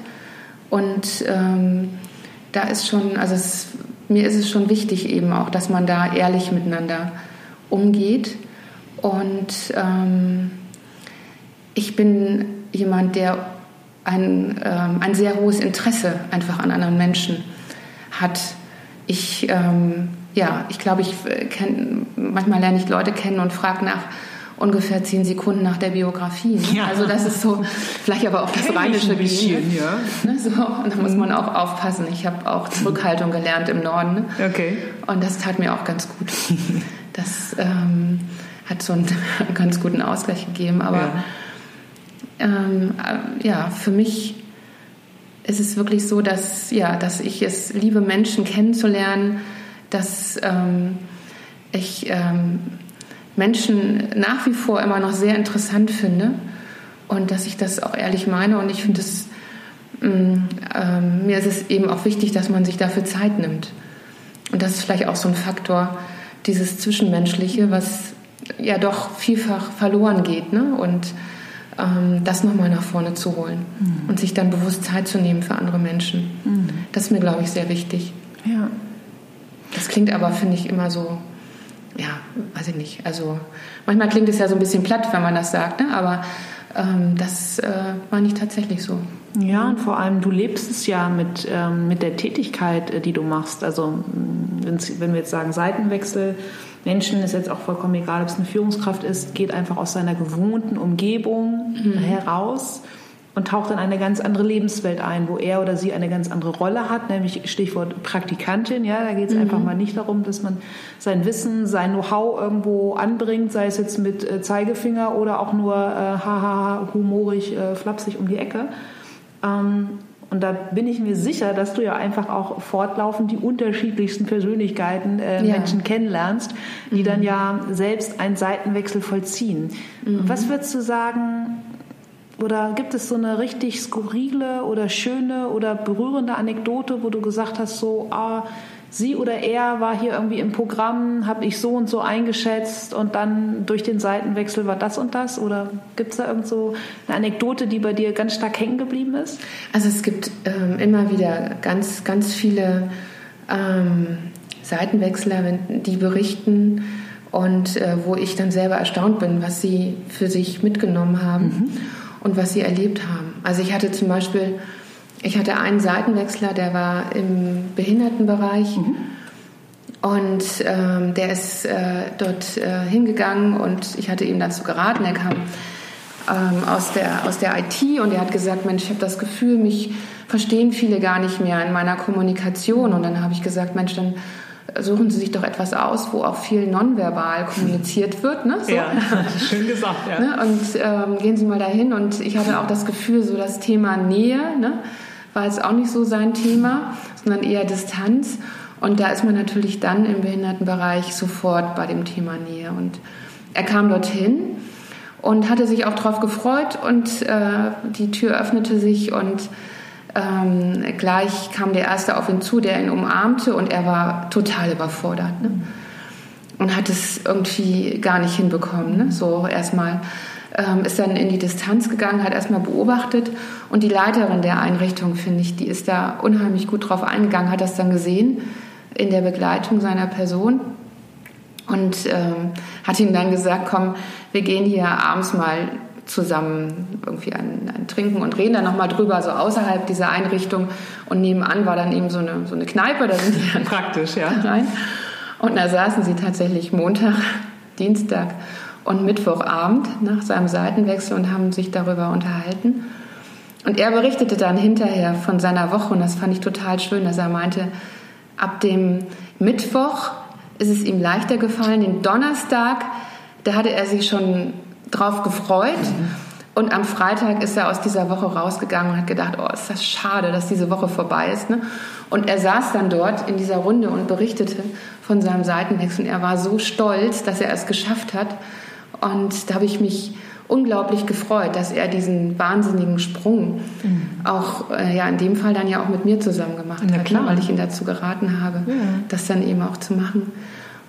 und ähm, da ist schon, also es, mir ist es schon wichtig eben auch, dass man da ehrlich miteinander umgeht und ähm, ich bin jemand, der ein, ähm, ein sehr hohes Interesse einfach an anderen Menschen hat. Ich, ähm, ja, ich glaube, ich äh, kenn, manchmal lerne ich Leute kennen und frage nach, ungefähr zehn Sekunden nach der Biografie. Ne? Ja. Also das ist so, vielleicht aber auch das Rheinische bisschen, ja. Ne? So, und da muss man auch aufpassen. Ich habe auch Zurückhaltung gelernt im Norden. Ne? Okay. Und das tat mir auch ganz gut. Das ähm, hat so einen ganz guten Ausgleich gegeben. Aber ja. Ähm, äh, ja, für mich ist es wirklich so, dass, ja, dass ich es liebe, Menschen kennenzulernen, dass ähm, ich ähm, Menschen nach wie vor immer noch sehr interessant finde und dass ich das auch ehrlich meine und ich finde es mm, ähm, mir ist es eben auch wichtig, dass man sich dafür Zeit nimmt und das ist vielleicht auch so ein Faktor dieses Zwischenmenschliche, was ja doch vielfach verloren geht ne? und das nochmal nach vorne zu holen mhm. und sich dann bewusst Zeit zu nehmen für andere Menschen. Mhm. Das ist mir, glaube ich, sehr wichtig. Ja. Das klingt aber, finde ich, immer so ja, weiß ich nicht. Also manchmal klingt es ja so ein bisschen platt, wenn man das sagt, ne? aber ähm, das äh, war nicht tatsächlich so. Ja, und vor allem, du lebst es ja mit, ähm, mit der Tätigkeit, äh, die du machst. Also wenn wir jetzt sagen Seitenwechsel, Menschen ist jetzt auch vollkommen egal, ob es eine Führungskraft ist, geht einfach aus seiner gewohnten Umgebung mhm. heraus und taucht in eine ganz andere Lebenswelt ein, wo er oder sie eine ganz andere Rolle hat, nämlich Stichwort Praktikantin. Ja, da geht es mhm. einfach mal nicht darum, dass man sein Wissen, sein Know-how irgendwo anbringt, sei es jetzt mit äh, Zeigefinger oder auch nur äh, haha, humorig, äh, flapsig um die Ecke. Ähm, und da bin ich mir sicher, dass du ja einfach auch fortlaufend die unterschiedlichsten Persönlichkeiten äh, ja. Menschen kennenlernst, die mhm. dann ja selbst einen Seitenwechsel vollziehen. Mhm. Was würdest du sagen, oder gibt es so eine richtig skurrile oder schöne oder berührende Anekdote, wo du gesagt hast, so, ah, sie oder er war hier irgendwie im Programm, habe ich so und so eingeschätzt und dann durch den Seitenwechsel war das und das? Oder gibt es da irgend so eine Anekdote, die bei dir ganz stark hängen geblieben ist? Also es gibt ähm, immer wieder ganz, ganz viele ähm, Seitenwechsler, die berichten und äh, wo ich dann selber erstaunt bin, was sie für sich mitgenommen haben mhm. und was sie erlebt haben. Also ich hatte zum Beispiel ich hatte einen Seitenwechsler, der war im Behindertenbereich. Mhm. Und ähm, der ist äh, dort äh, hingegangen und ich hatte ihm dazu geraten. Er kam ähm, aus, der, aus der IT und er hat gesagt, Mensch, ich habe das Gefühl, mich verstehen viele gar nicht mehr in meiner Kommunikation. Und dann habe ich gesagt, Mensch, dann suchen Sie sich doch etwas aus, wo auch viel nonverbal kommuniziert wird. Ne? So. Ja, schön gesagt. Ja. Ne? Und ähm, gehen Sie mal dahin. Und ich hatte auch das Gefühl, so das Thema Nähe. Ne? War jetzt auch nicht so sein Thema, sondern eher Distanz. Und da ist man natürlich dann im Behindertenbereich sofort bei dem Thema Nähe. Und er kam dorthin und hatte sich auch darauf gefreut und äh, die Tür öffnete sich und ähm, gleich kam der Erste auf ihn zu, der ihn umarmte und er war total überfordert ne? und hat es irgendwie gar nicht hinbekommen. Ne? So erstmal ähm, ist dann in die Distanz gegangen, hat erstmal beobachtet und die Leiterin der Einrichtung, finde ich, die ist da unheimlich gut drauf eingegangen, hat das dann gesehen in der Begleitung seiner Person und ähm, hat ihm dann gesagt, komm, wir gehen hier abends mal zusammen irgendwie ein, ein Trinken und reden dann nochmal drüber, so außerhalb dieser Einrichtung. Und nebenan war dann eben so eine, so eine Kneipe, da sind die dann praktisch, ja. Rein. Und da saßen sie tatsächlich Montag, Dienstag und Mittwochabend nach seinem Seitenwechsel und haben sich darüber unterhalten. Und er berichtete dann hinterher von seiner Woche und das fand ich total schön, dass er meinte, ab dem Mittwoch ist es ihm leichter gefallen, den Donnerstag, da hatte er sich schon drauf gefreut. Mhm. Und am Freitag ist er aus dieser Woche rausgegangen und hat gedacht, oh, ist das schade, dass diese Woche vorbei ist. Ne? Und er saß dann dort in dieser Runde und berichtete von seinem Seitenwechsel. Er war so stolz, dass er es geschafft hat. Und da habe ich mich unglaublich gefreut, dass er diesen wahnsinnigen Sprung mhm. auch äh, ja in dem Fall dann ja auch mit mir zusammen gemacht hat, ne, weil ich ihn dazu geraten habe, ja. das dann eben auch zu machen.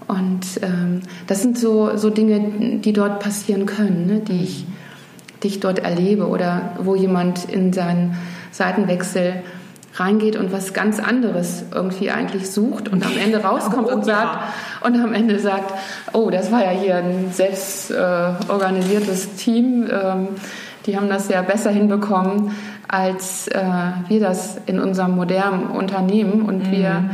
Und ähm, das sind so, so Dinge, die dort passieren können, ne, die, ich, die ich dort erlebe oder wo jemand in seinen Seitenwechsel reingeet und was ganz anderes irgendwie eigentlich sucht und am Ende rauskommt oh, und sagt ja. und am Ende sagt, oh, das war ja hier ein selbst äh, organisiertes Team, ähm, die haben das ja besser hinbekommen als äh, wir das in unserem modernen Unternehmen und mhm. wir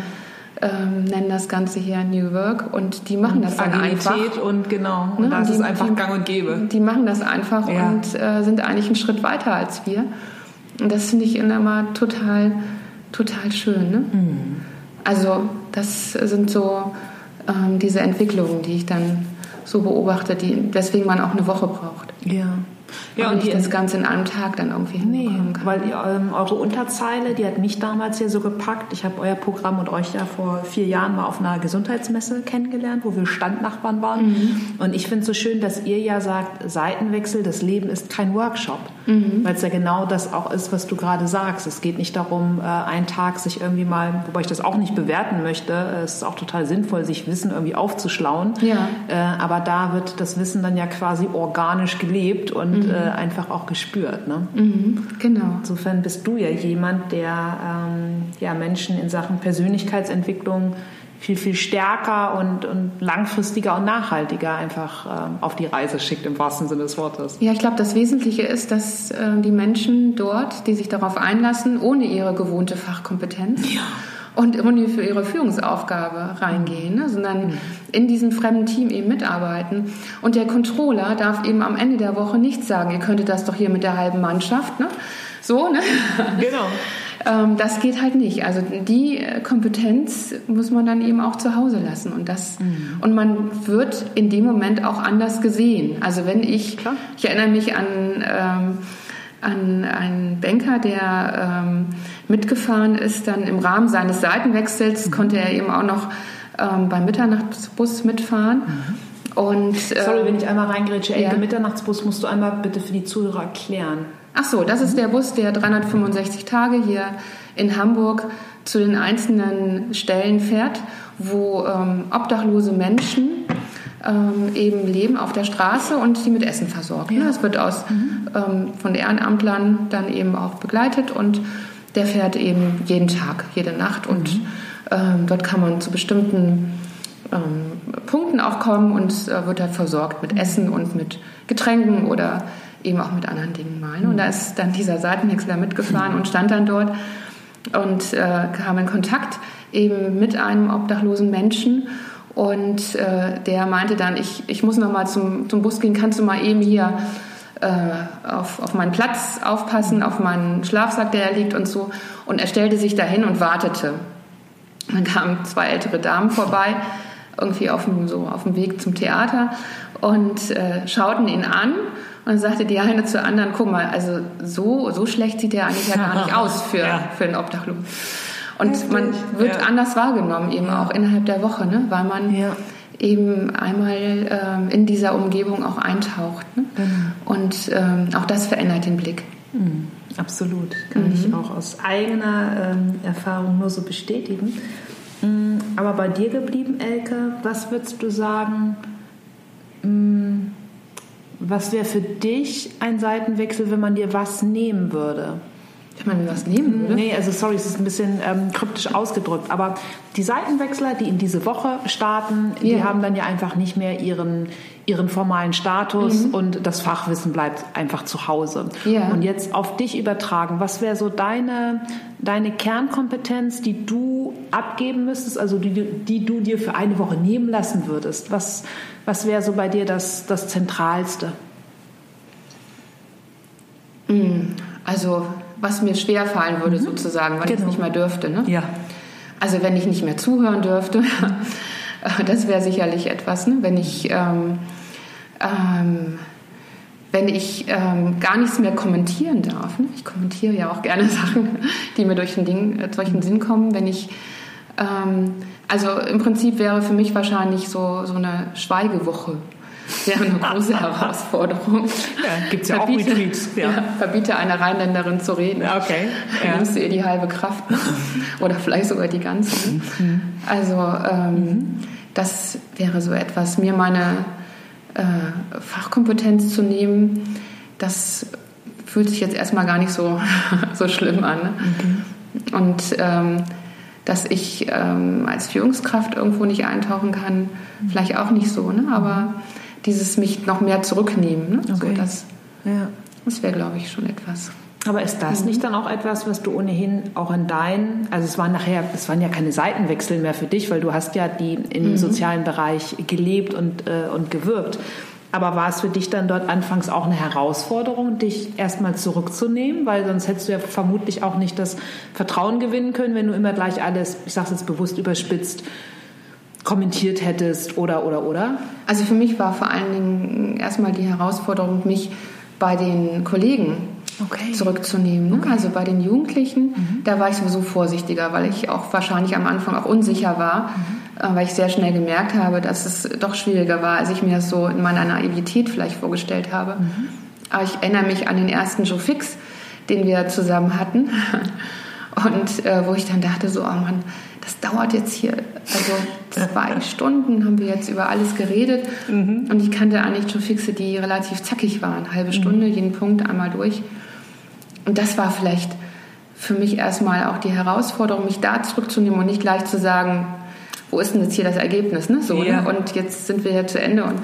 ähm, nennen das Ganze hier New Work und die machen und das dann einfach. und genau, und ne? das die, ist einfach die, gang und gäbe. Die machen das einfach ja. und äh, sind eigentlich einen Schritt weiter als wir. Und das finde ich immer total, total schön. Ne? Mhm. Also das sind so ähm, diese Entwicklungen, die ich dann so beobachte, die, weswegen man auch eine Woche braucht. Ja. Ja, und nicht das Ganze in einem Tag dann irgendwie hinbekommen nee. Weil ähm, eure Unterzeile, die hat mich damals hier so gepackt. Ich habe euer Programm und euch ja vor vier Jahren mal auf einer Gesundheitsmesse kennengelernt, wo wir Standnachbarn waren. Mhm. Und ich finde es so schön, dass ihr ja sagt, Seitenwechsel, das Leben ist kein Workshop. Mhm. Weil es ja genau das auch ist, was du gerade sagst. Es geht nicht darum, äh, einen Tag sich irgendwie mal, wobei ich das auch nicht bewerten möchte, es ist auch total sinnvoll, sich Wissen irgendwie aufzuschlauen. Ja. Äh, aber da wird das Wissen dann ja quasi organisch gelebt und mhm. äh, einfach auch gespürt. Ne? Mhm, genau. Insofern bist du ja jemand, der ähm, ja, Menschen in Sachen Persönlichkeitsentwicklung viel, viel stärker und, und langfristiger und nachhaltiger einfach ähm, auf die Reise schickt, im wahrsten Sinne des Wortes. Ja, ich glaube, das Wesentliche ist, dass äh, die Menschen dort, die sich darauf einlassen, ohne ihre gewohnte Fachkompetenz, ja und ohne für ihre Führungsaufgabe reingehen, ne, sondern mhm. in diesem fremden Team eben mitarbeiten. Und der Controller darf eben am Ende der Woche nicht sagen, ihr könntet das doch hier mit der halben Mannschaft, ne? So, ne? Genau. ähm, das geht halt nicht. Also die Kompetenz muss man dann eben auch zu Hause lassen und das mhm. und man wird in dem Moment auch anders gesehen. Also wenn ich, Klar. ich erinnere mich an ähm, an einen Banker, der ähm, mitgefahren ist. Dann im Rahmen seines Seitenwechsels mhm. konnte er eben auch noch ähm, beim Mitternachtsbus mitfahren. Mhm. Und, äh, Sorry, wenn ich einmal reingrätsche. Ja. Mitternachtsbus musst du einmal bitte für die Zuhörer erklären. Ach so, das ist der Bus, der 365 Tage hier in Hamburg zu den einzelnen Stellen fährt, wo ähm, obdachlose Menschen ähm, eben leben auf der Straße und die mit Essen versorgt. Ja. Das wird aus, mhm. ähm, von Ehrenamtlern dann eben auch begleitet und der fährt eben jeden Tag, jede Nacht und mhm. ähm, dort kann man zu bestimmten ähm, Punkten auch kommen und äh, wird halt versorgt mit Essen und mit Getränken oder eben auch mit anderen Dingen mal. Und da ist dann dieser Seitenwechsler mitgefahren und stand dann dort und äh, kam in Kontakt eben mit einem obdachlosen Menschen. Und äh, der meinte dann, ich, ich muss noch mal zum, zum Bus gehen, kannst du mal eben hier äh, auf, auf meinen Platz aufpassen, auf meinen Schlafsack, der da liegt und so. Und er stellte sich dahin und wartete. Dann kamen zwei ältere Damen vorbei, irgendwie auf dem, so auf dem Weg zum Theater und äh, schauten ihn an und sagte die eine zur anderen, guck mal, also so, so schlecht sieht der eigentlich ja gar nicht aus für, ja. für einen Obdachlosen. Und Richtig. man wird ja. anders wahrgenommen, eben ja. auch innerhalb der Woche, ne? weil man eben einmal ähm, in dieser Umgebung auch eintaucht. Ne? Genau. Und ähm, auch das verändert den Blick. Mhm. Absolut, kann mhm. ich auch aus eigener ähm, Erfahrung nur so bestätigen. Mhm. Aber bei dir geblieben, Elke, was würdest du sagen, was wäre für dich ein Seitenwechsel, wenn man dir was nehmen würde? Wenn man was nehmen würde? Nee, also sorry, es ist ein bisschen ähm, kryptisch ausgedrückt, aber die Seitenwechsler, die in diese Woche starten, ja. die haben dann ja einfach nicht mehr ihren, ihren formalen Status mhm. und das Fachwissen bleibt einfach zu Hause. Ja. Und jetzt auf dich übertragen, was wäre so deine, deine Kernkompetenz, die du abgeben müsstest, also die, die du dir für eine Woche nehmen lassen würdest? Was, was wäre so bei dir das, das Zentralste? Mhm. Also was mir schwer fallen würde mhm. sozusagen, weil genau. ich es nicht mehr dürfte. Ne? Ja. Also wenn ich nicht mehr zuhören dürfte, das wäre sicherlich etwas. Ne? Wenn ich ähm, ähm, wenn ich ähm, gar nichts mehr kommentieren darf. Ne? Ich kommentiere ja auch gerne Sachen, die mir durch den, Ding, äh, durch den Sinn kommen. Wenn ich ähm, also im Prinzip wäre für mich wahrscheinlich so, so eine Schweigewoche wäre eine große Herausforderung. Ja, gibt es ja verbiete, auch Retreats. Ja. ja. verbiete einer Rheinländerin zu reden. Okay. Ja. nimmst du ihr die halbe Kraft oder vielleicht sogar die ganze. Mhm. Also ähm, mhm. das wäre so etwas, mir meine äh, Fachkompetenz zu nehmen, das fühlt sich jetzt erstmal gar nicht so, so schlimm an. Ne? Mhm. Und ähm, dass ich ähm, als Führungskraft irgendwo nicht eintauchen kann, mhm. vielleicht auch nicht so, ne? aber dieses mich noch mehr zurücknehmen. Ne? Okay. So, das ja. das wäre, glaube ich, schon etwas. Aber ist das mhm. nicht dann auch etwas, was du ohnehin auch in deinen, also es waren nachher, es waren ja keine Seitenwechsel mehr für dich, weil du hast ja die im mhm. sozialen Bereich gelebt und, äh, und gewirkt. Aber war es für dich dann dort anfangs auch eine Herausforderung, dich erstmal zurückzunehmen? Weil sonst hättest du ja vermutlich auch nicht das Vertrauen gewinnen können, wenn du immer gleich alles, ich sage es jetzt bewusst überspitzt, kommentiert hättest oder, oder, oder? Also für mich war vor allen Dingen erstmal die Herausforderung, mich bei den Kollegen okay. zurückzunehmen. Ne? Okay. Also bei den Jugendlichen, mhm. da war ich sowieso vorsichtiger, weil ich auch wahrscheinlich am Anfang auch unsicher war, mhm. Äh, weil ich sehr schnell gemerkt habe, dass es doch schwieriger war, als ich mir das so in meiner Naivität vielleicht vorgestellt habe. Mhm. Aber ich erinnere mich an den ersten Joe Fix, den wir zusammen hatten. Und äh, wo ich dann dachte, so, oh Mann, das dauert jetzt hier, also zwei Stunden haben wir jetzt über alles geredet. Mhm. Und ich kannte eigentlich Joe Fixe, die relativ zackig waren. Halbe Stunde, mhm. jeden Punkt einmal durch. Und das war vielleicht für mich erstmal auch die Herausforderung, mich da zurückzunehmen und nicht gleich zu sagen, wo ist denn jetzt hier das Ergebnis? Ne? So, ne? ja. ne? Und jetzt sind wir ja zu Ende. Und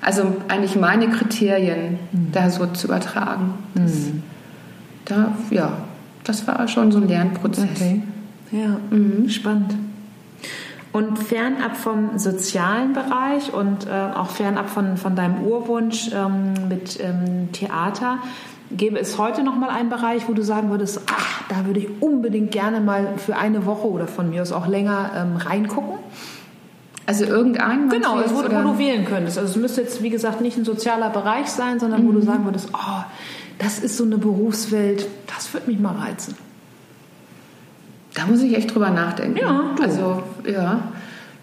also eigentlich meine Kriterien mhm. da so zu übertragen. Das, mhm. Da, ja, das war schon so ein Lernprozess. Okay. Ja, mhm. spannend. Und fernab vom sozialen Bereich und äh, auch fernab von, von deinem Urwunsch ähm, mit ähm, Theater, gäbe es heute noch mal einen Bereich, wo du sagen würdest, ach, da würde ich unbedingt gerne mal für eine Woche oder von mir aus auch länger ähm, reingucken? Also irgendein? Genau, es wo, wo, du wählen könntest. Also es müsste jetzt, wie gesagt, nicht ein sozialer Bereich sein, sondern mhm. wo du mhm. sagen würdest, oh, das ist so eine Berufswelt, das würde mich mal reizen. Da muss ich echt drüber nachdenken. Ja, du. Also, ja.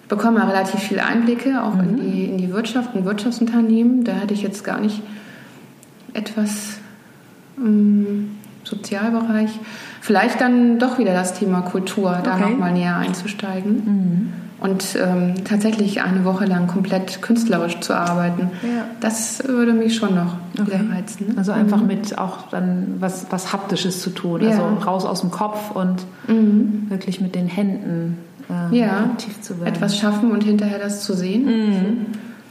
Ich bekomme relativ viele Einblicke auch mhm. in, die, in die Wirtschaft und Wirtschaftsunternehmen. Da hatte ich jetzt gar nicht etwas im Sozialbereich. vielleicht dann doch wieder das Thema Kultur, da okay. nochmal näher einzusteigen. Mhm. Und ähm, tatsächlich eine Woche lang komplett künstlerisch zu arbeiten, ja. das würde mich schon noch okay. reizen. Ne? Also einfach mhm. mit auch dann was, was Haptisches zu tun, ja. also raus aus dem Kopf und mhm. wirklich mit den Händen ähm, ja. aktiv zu werden. Etwas schaffen und hinterher das zu sehen. Mhm.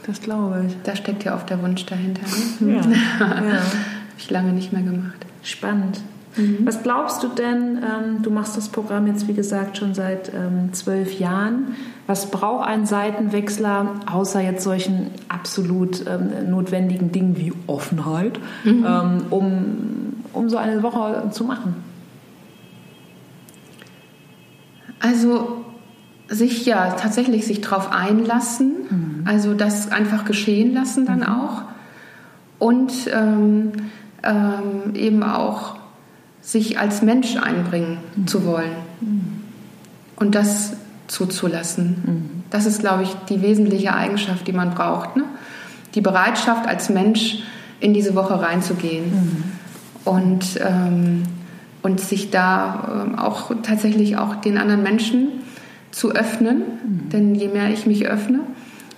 Das glaube ich. Da steckt ja oft der Wunsch dahinter. Ne? Ja. Habe ich lange nicht mehr gemacht. Spannend. Mhm. Was glaubst du denn, ähm, du machst das Programm jetzt wie gesagt schon seit ähm, zwölf Jahren, was braucht ein Seitenwechsler, außer jetzt solchen absolut ähm, notwendigen Dingen wie Offenheit, mhm. ähm, um, um so eine Woche zu machen? Also sich ja tatsächlich sich darauf einlassen, mhm. also das einfach geschehen lassen dann mhm. auch und ähm, ähm, eben auch sich als Mensch einbringen mhm. zu wollen und das zuzulassen. Mhm. Das ist, glaube ich, die wesentliche Eigenschaft, die man braucht. Ne? Die Bereitschaft, als Mensch in diese Woche reinzugehen mhm. und, ähm, und sich da ähm, auch tatsächlich auch den anderen Menschen zu öffnen. Mhm. Denn je mehr ich mich öffne,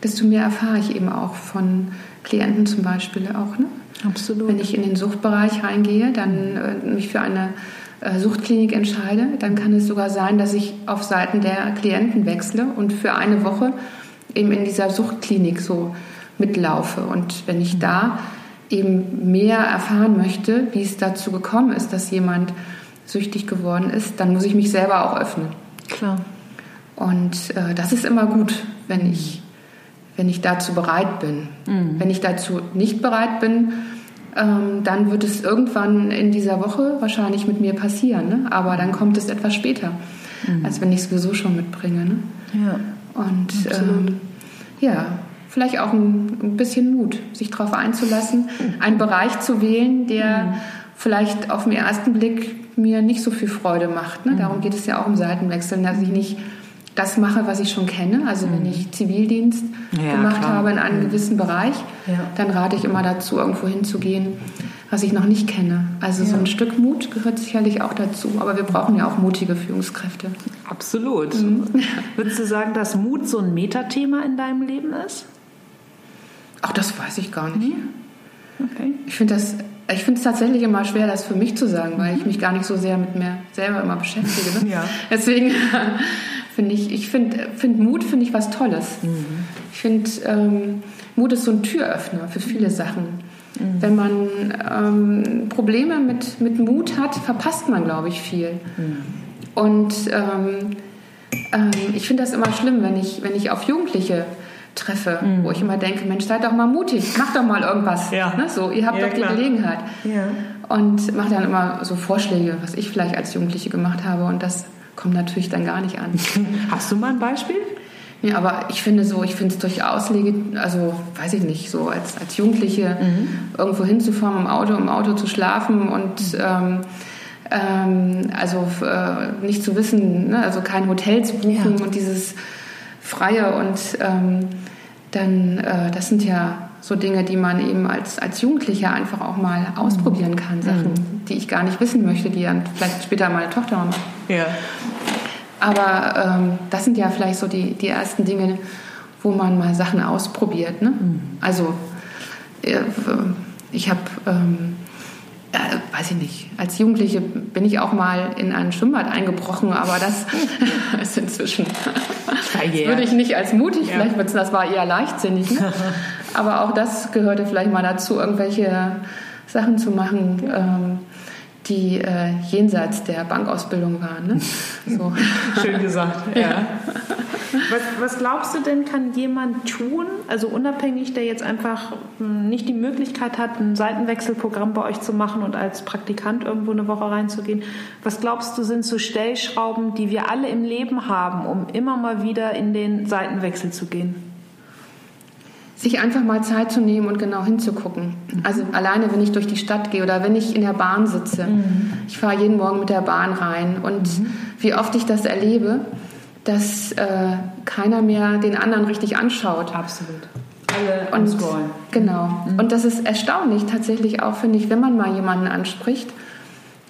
desto mehr erfahre ich eben auch von Klienten zum Beispiel auch. Ne? Absolut. Wenn ich in den Suchtbereich reingehe, dann äh, mich für eine äh, Suchtklinik entscheide, dann kann es sogar sein, dass ich auf Seiten der Klienten wechsle und für eine Woche eben in dieser Suchtklinik so mitlaufe. Und wenn ich da eben mehr erfahren möchte, wie es dazu gekommen ist, dass jemand süchtig geworden ist, dann muss ich mich selber auch öffnen. Klar. Und äh, das ist immer gut, wenn ich, wenn ich dazu bereit bin. Mhm. Wenn ich dazu nicht bereit bin, ähm, dann wird es irgendwann in dieser Woche wahrscheinlich mit mir passieren. Ne? Aber dann kommt es etwas später, mhm. als wenn ich es sowieso schon mitbringe. Ne? Ja. Und ähm, ja, vielleicht auch ein, ein, bisschen Mut, sich darauf einzulassen, einen Bereich zu wählen, der mhm. vielleicht auf den ersten Blick mir nicht so viel Freude macht. Ne? Darum mhm. geht es ja auch im Seitenwechseln, dass ich nicht das mache, was ich schon kenne. Also wenn mhm. ich Zivildienst ja, gemacht klar. habe in einem mhm. gewissen Bereich, ja. dann rate ich immer dazu, irgendwo hinzugehen, was ich noch nicht kenne. Also ja. so ein Stück Mut gehört sicherlich auch dazu. Aber wir brauchen ja auch mutige Führungskräfte. Absolut. Mhm. Würdest du sagen, dass Mut so ein Metathema in deinem Leben ist? Ach, das weiß ich gar nicht. Okay. Ich finde das ich finde es tatsächlich immer schwer, das für mich zu sagen, weil ich mhm. mich gar nicht so sehr mit mir selber immer beschäftige. Ne? Ja. Deswegen finde ich, ich finde find Mut finde ich was Tolles. Mhm. Ich finde, ähm, Mut ist so ein Türöffner für viele Sachen. Mhm. Wenn man ähm, Probleme mit, mit Mut hat, verpasst man, glaube ich, viel. Mhm. Und ähm, ähm ich finde das immer schlimm, wenn ich, wenn ich auf Jugendliche treffe, mhm. wo ich immer denke, Mensch, seid doch mal mutig, macht doch mal irgendwas. Ja. Ne? So, ihr habt ja, doch die klar. Gelegenheit. Ja. Und mache dann immer so Vorschläge, was ich vielleicht als Jugendliche gemacht habe. Und das kommt natürlich dann gar nicht an. Hast du mal ein Beispiel? Ja, aber ich finde so, ich finde es durchaus legitim, also weiß ich nicht, so als, als Jugendliche mhm. irgendwo hinzufahren im Auto, im Auto zu schlafen und ähm, ähm, also äh, nicht zu wissen, ne, also kein Hotel zu buchen ja. und dieses Freie und ähm, dann, äh, das sind ja so Dinge, die man eben als, als Jugendlicher einfach auch mal ausprobieren kann, Sachen, mhm. die ich gar nicht wissen möchte, die dann vielleicht später meine Tochter macht. Ja. Aber ähm, das sind ja vielleicht so die, die ersten Dinge, wo man mal Sachen ausprobiert. Ne? Mhm. Also äh, ich habe ähm, äh, weiß ich nicht, als Jugendliche bin ich auch mal in ein Schwimmbad eingebrochen, aber das ist inzwischen, das würde ich nicht als mutig, ja. vielleicht das war eher leichtsinnig. Ne? Aber auch das gehörte vielleicht mal dazu, irgendwelche Sachen zu machen. Ähm, die äh, jenseits der Bankausbildung waren. Ne? So. Schön gesagt, ja. Was, was, glaubst du denn, kann jemand tun, also unabhängig, der jetzt einfach hm, nicht die Möglichkeit hat, ein Seitenwechselprogramm bei euch zu machen und als Praktikant irgendwo eine Woche reinzugehen, was glaubst du, sind so Stellschrauben, die wir alle im Leben haben, um immer mal wieder in den Seitenwechsel zu gehen? Sich einfach mal Zeit zu nehmen und genau hinzugucken. Also alleine, wenn ich durch die Stadt gehe oder wenn ich in der Bahn sitze. Mhm. Ich fahre jeden Morgen mit der Bahn rein und mhm. wie oft ich das erlebe, dass äh, keiner mehr den anderen richtig anschaut. Absolut. Alle und, Genau. Mhm. Und das ist erstaunlich tatsächlich auch, finde ich, wenn man mal jemanden anspricht,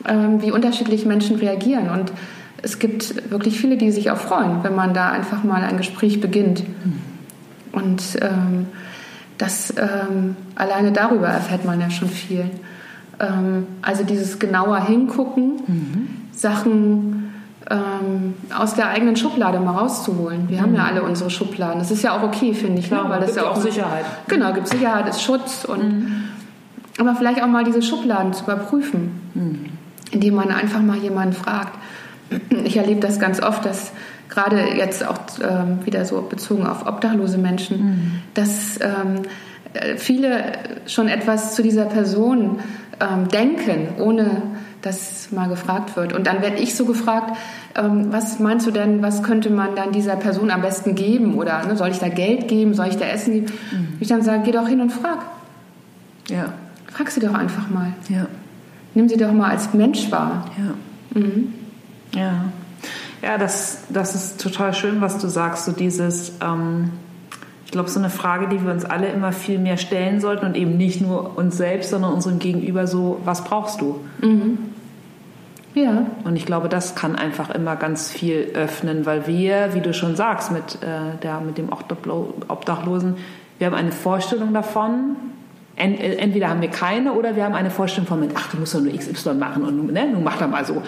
ähm, wie unterschiedlich Menschen reagieren. Und es gibt wirklich viele, die sich auch freuen, wenn man da einfach mal ein Gespräch beginnt. Und ähm, das ähm, alleine darüber erfährt man ja schon viel. Ähm, also dieses genauer hingucken, mhm. Sachen ähm, aus der eigenen Schublade mal rauszuholen. Wir mhm. haben ja alle unsere Schubladen. Das ist ja auch okay, finde ich. Ne? Klar, weil das ja auch Sicherheit. Genau, gibt Sicherheit, ist Schutz und mhm. aber vielleicht auch mal diese Schubladen zu überprüfen, mhm. indem man einfach mal jemanden fragt. Ich erlebe das ganz oft, dass gerade jetzt auch ähm, wieder so bezogen auf obdachlose Menschen, mhm. dass ähm, viele schon etwas zu dieser Person ähm, denken, ohne dass mal gefragt wird. Und dann werde ich so gefragt, ähm, was meinst du denn, was könnte man dann dieser Person am besten geben? Oder ne, soll ich da Geld geben, soll ich da Essen geben? Mhm. Ich dann sage, geh doch hin und frag. Ja. Frag sie doch einfach mal. Ja. Nimm sie doch mal als Mensch wahr. Ja. Mhm. Ja. Ja, das, das ist total schön, was du sagst, so dieses, ähm, ich glaube, so eine Frage, die wir uns alle immer viel mehr stellen sollten und eben nicht nur uns selbst, sondern unserem Gegenüber so, was brauchst du? Mhm. Ja. Und ich glaube, das kann einfach immer ganz viel öffnen, weil wir, wie du schon sagst, mit, äh, der, mit dem Obdachlosen, wir haben eine Vorstellung davon, entweder haben wir keine oder wir haben eine Vorstellung von, ach, du musst doch nur XY machen und ne, nun mach doch mal so.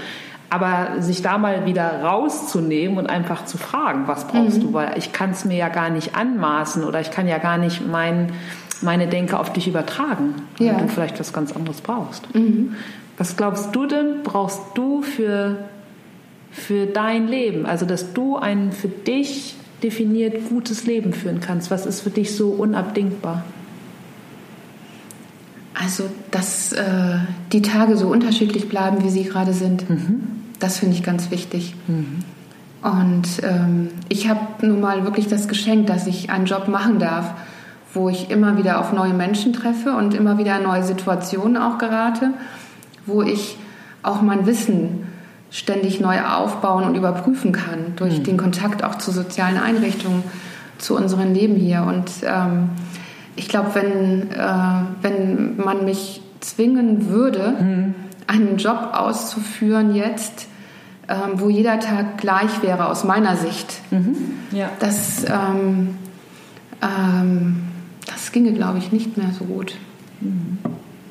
Aber sich da mal wieder rauszunehmen und einfach zu fragen, was brauchst mhm. du, weil ich kann es mir ja gar nicht anmaßen oder ich kann ja gar nicht mein, meine Denke auf dich übertragen, ja. weil du vielleicht was ganz anderes brauchst. Mhm. Was glaubst du denn, brauchst du für, für dein Leben? Also, dass du ein für dich definiert gutes Leben führen kannst. Was ist für dich so unabdingbar? Also, dass äh, die Tage so unterschiedlich bleiben, wie sie gerade sind. Mhm. Das finde ich ganz wichtig. Mhm. Und ähm, ich habe nun mal wirklich das Geschenk, dass ich einen Job machen darf, wo ich immer wieder auf neue Menschen treffe und immer wieder in neue Situationen auch gerate, wo ich auch mein Wissen ständig neu aufbauen und überprüfen kann durch mhm. den Kontakt auch zu sozialen Einrichtungen, zu unserem Leben hier. Und ähm, ich glaube, wenn, äh, wenn man mich zwingen würde, mhm. einen Job auszuführen jetzt, ähm, wo jeder Tag gleich wäre aus meiner Sicht. Mhm. Ja. Das, ähm, ähm, das ginge, glaube ich, nicht mehr so gut. Mhm.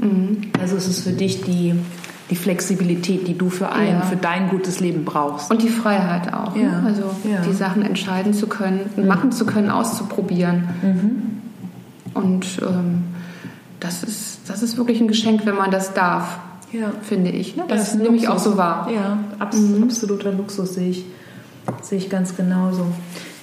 Mhm. Also es ist für dich die, die Flexibilität, die du für ein, ja. für dein gutes Leben brauchst. Und die Freiheit auch. Ne? Ja. Ne? Also ja. die Sachen entscheiden zu können, mhm. machen zu können, auszuprobieren. Mhm. Und ähm, das, ist, das ist wirklich ein Geschenk, wenn man das darf ja. finde ich. Ne? Das, das nehme ich auch so wahr. Ja, abs mhm. absoluter Luxus sehe ich, sehe ich ganz genauso.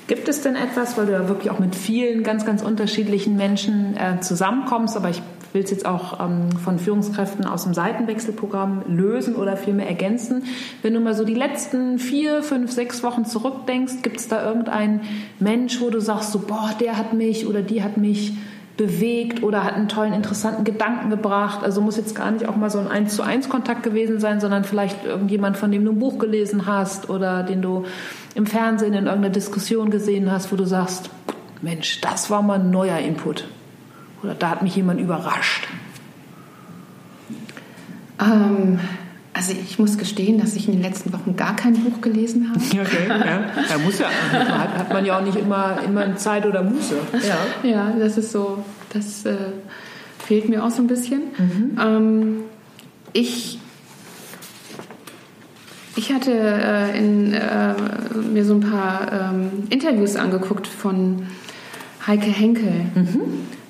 Gibt es denn etwas, weil du ja wirklich auch mit vielen ganz, ganz unterschiedlichen Menschen äh, zusammenkommst, aber ich will es jetzt auch ähm, von Führungskräften aus dem Seitenwechselprogramm lösen oder vielmehr ergänzen. Wenn du mal so die letzten vier, fünf, sechs Wochen zurückdenkst, gibt es da irgendeinen Mensch, wo du sagst, so, boah, der hat mich oder die hat mich bewegt oder hat einen tollen, interessanten Gedanken gebracht. Also muss jetzt gar nicht auch mal so ein eins zu eins Kontakt gewesen sein, sondern vielleicht irgendjemand, von dem du ein Buch gelesen hast oder den du im Fernsehen in irgendeiner Diskussion gesehen hast, wo du sagst, Mensch, das war mal ein neuer Input. Oder da hat mich jemand überrascht. Ähm, also ich muss gestehen, dass ich in den letzten Wochen gar kein Buch gelesen habe. Okay, ja. ja muss ja. Hat, hat man ja auch nicht immer, immer Zeit oder Muße. Ja, ja das ist so, das äh, fehlt mir auch so ein bisschen. Mhm. Ähm, ich ich hatte äh, in, äh, mir so ein paar ähm, Interviews angeguckt von Heike Henkel. Mhm.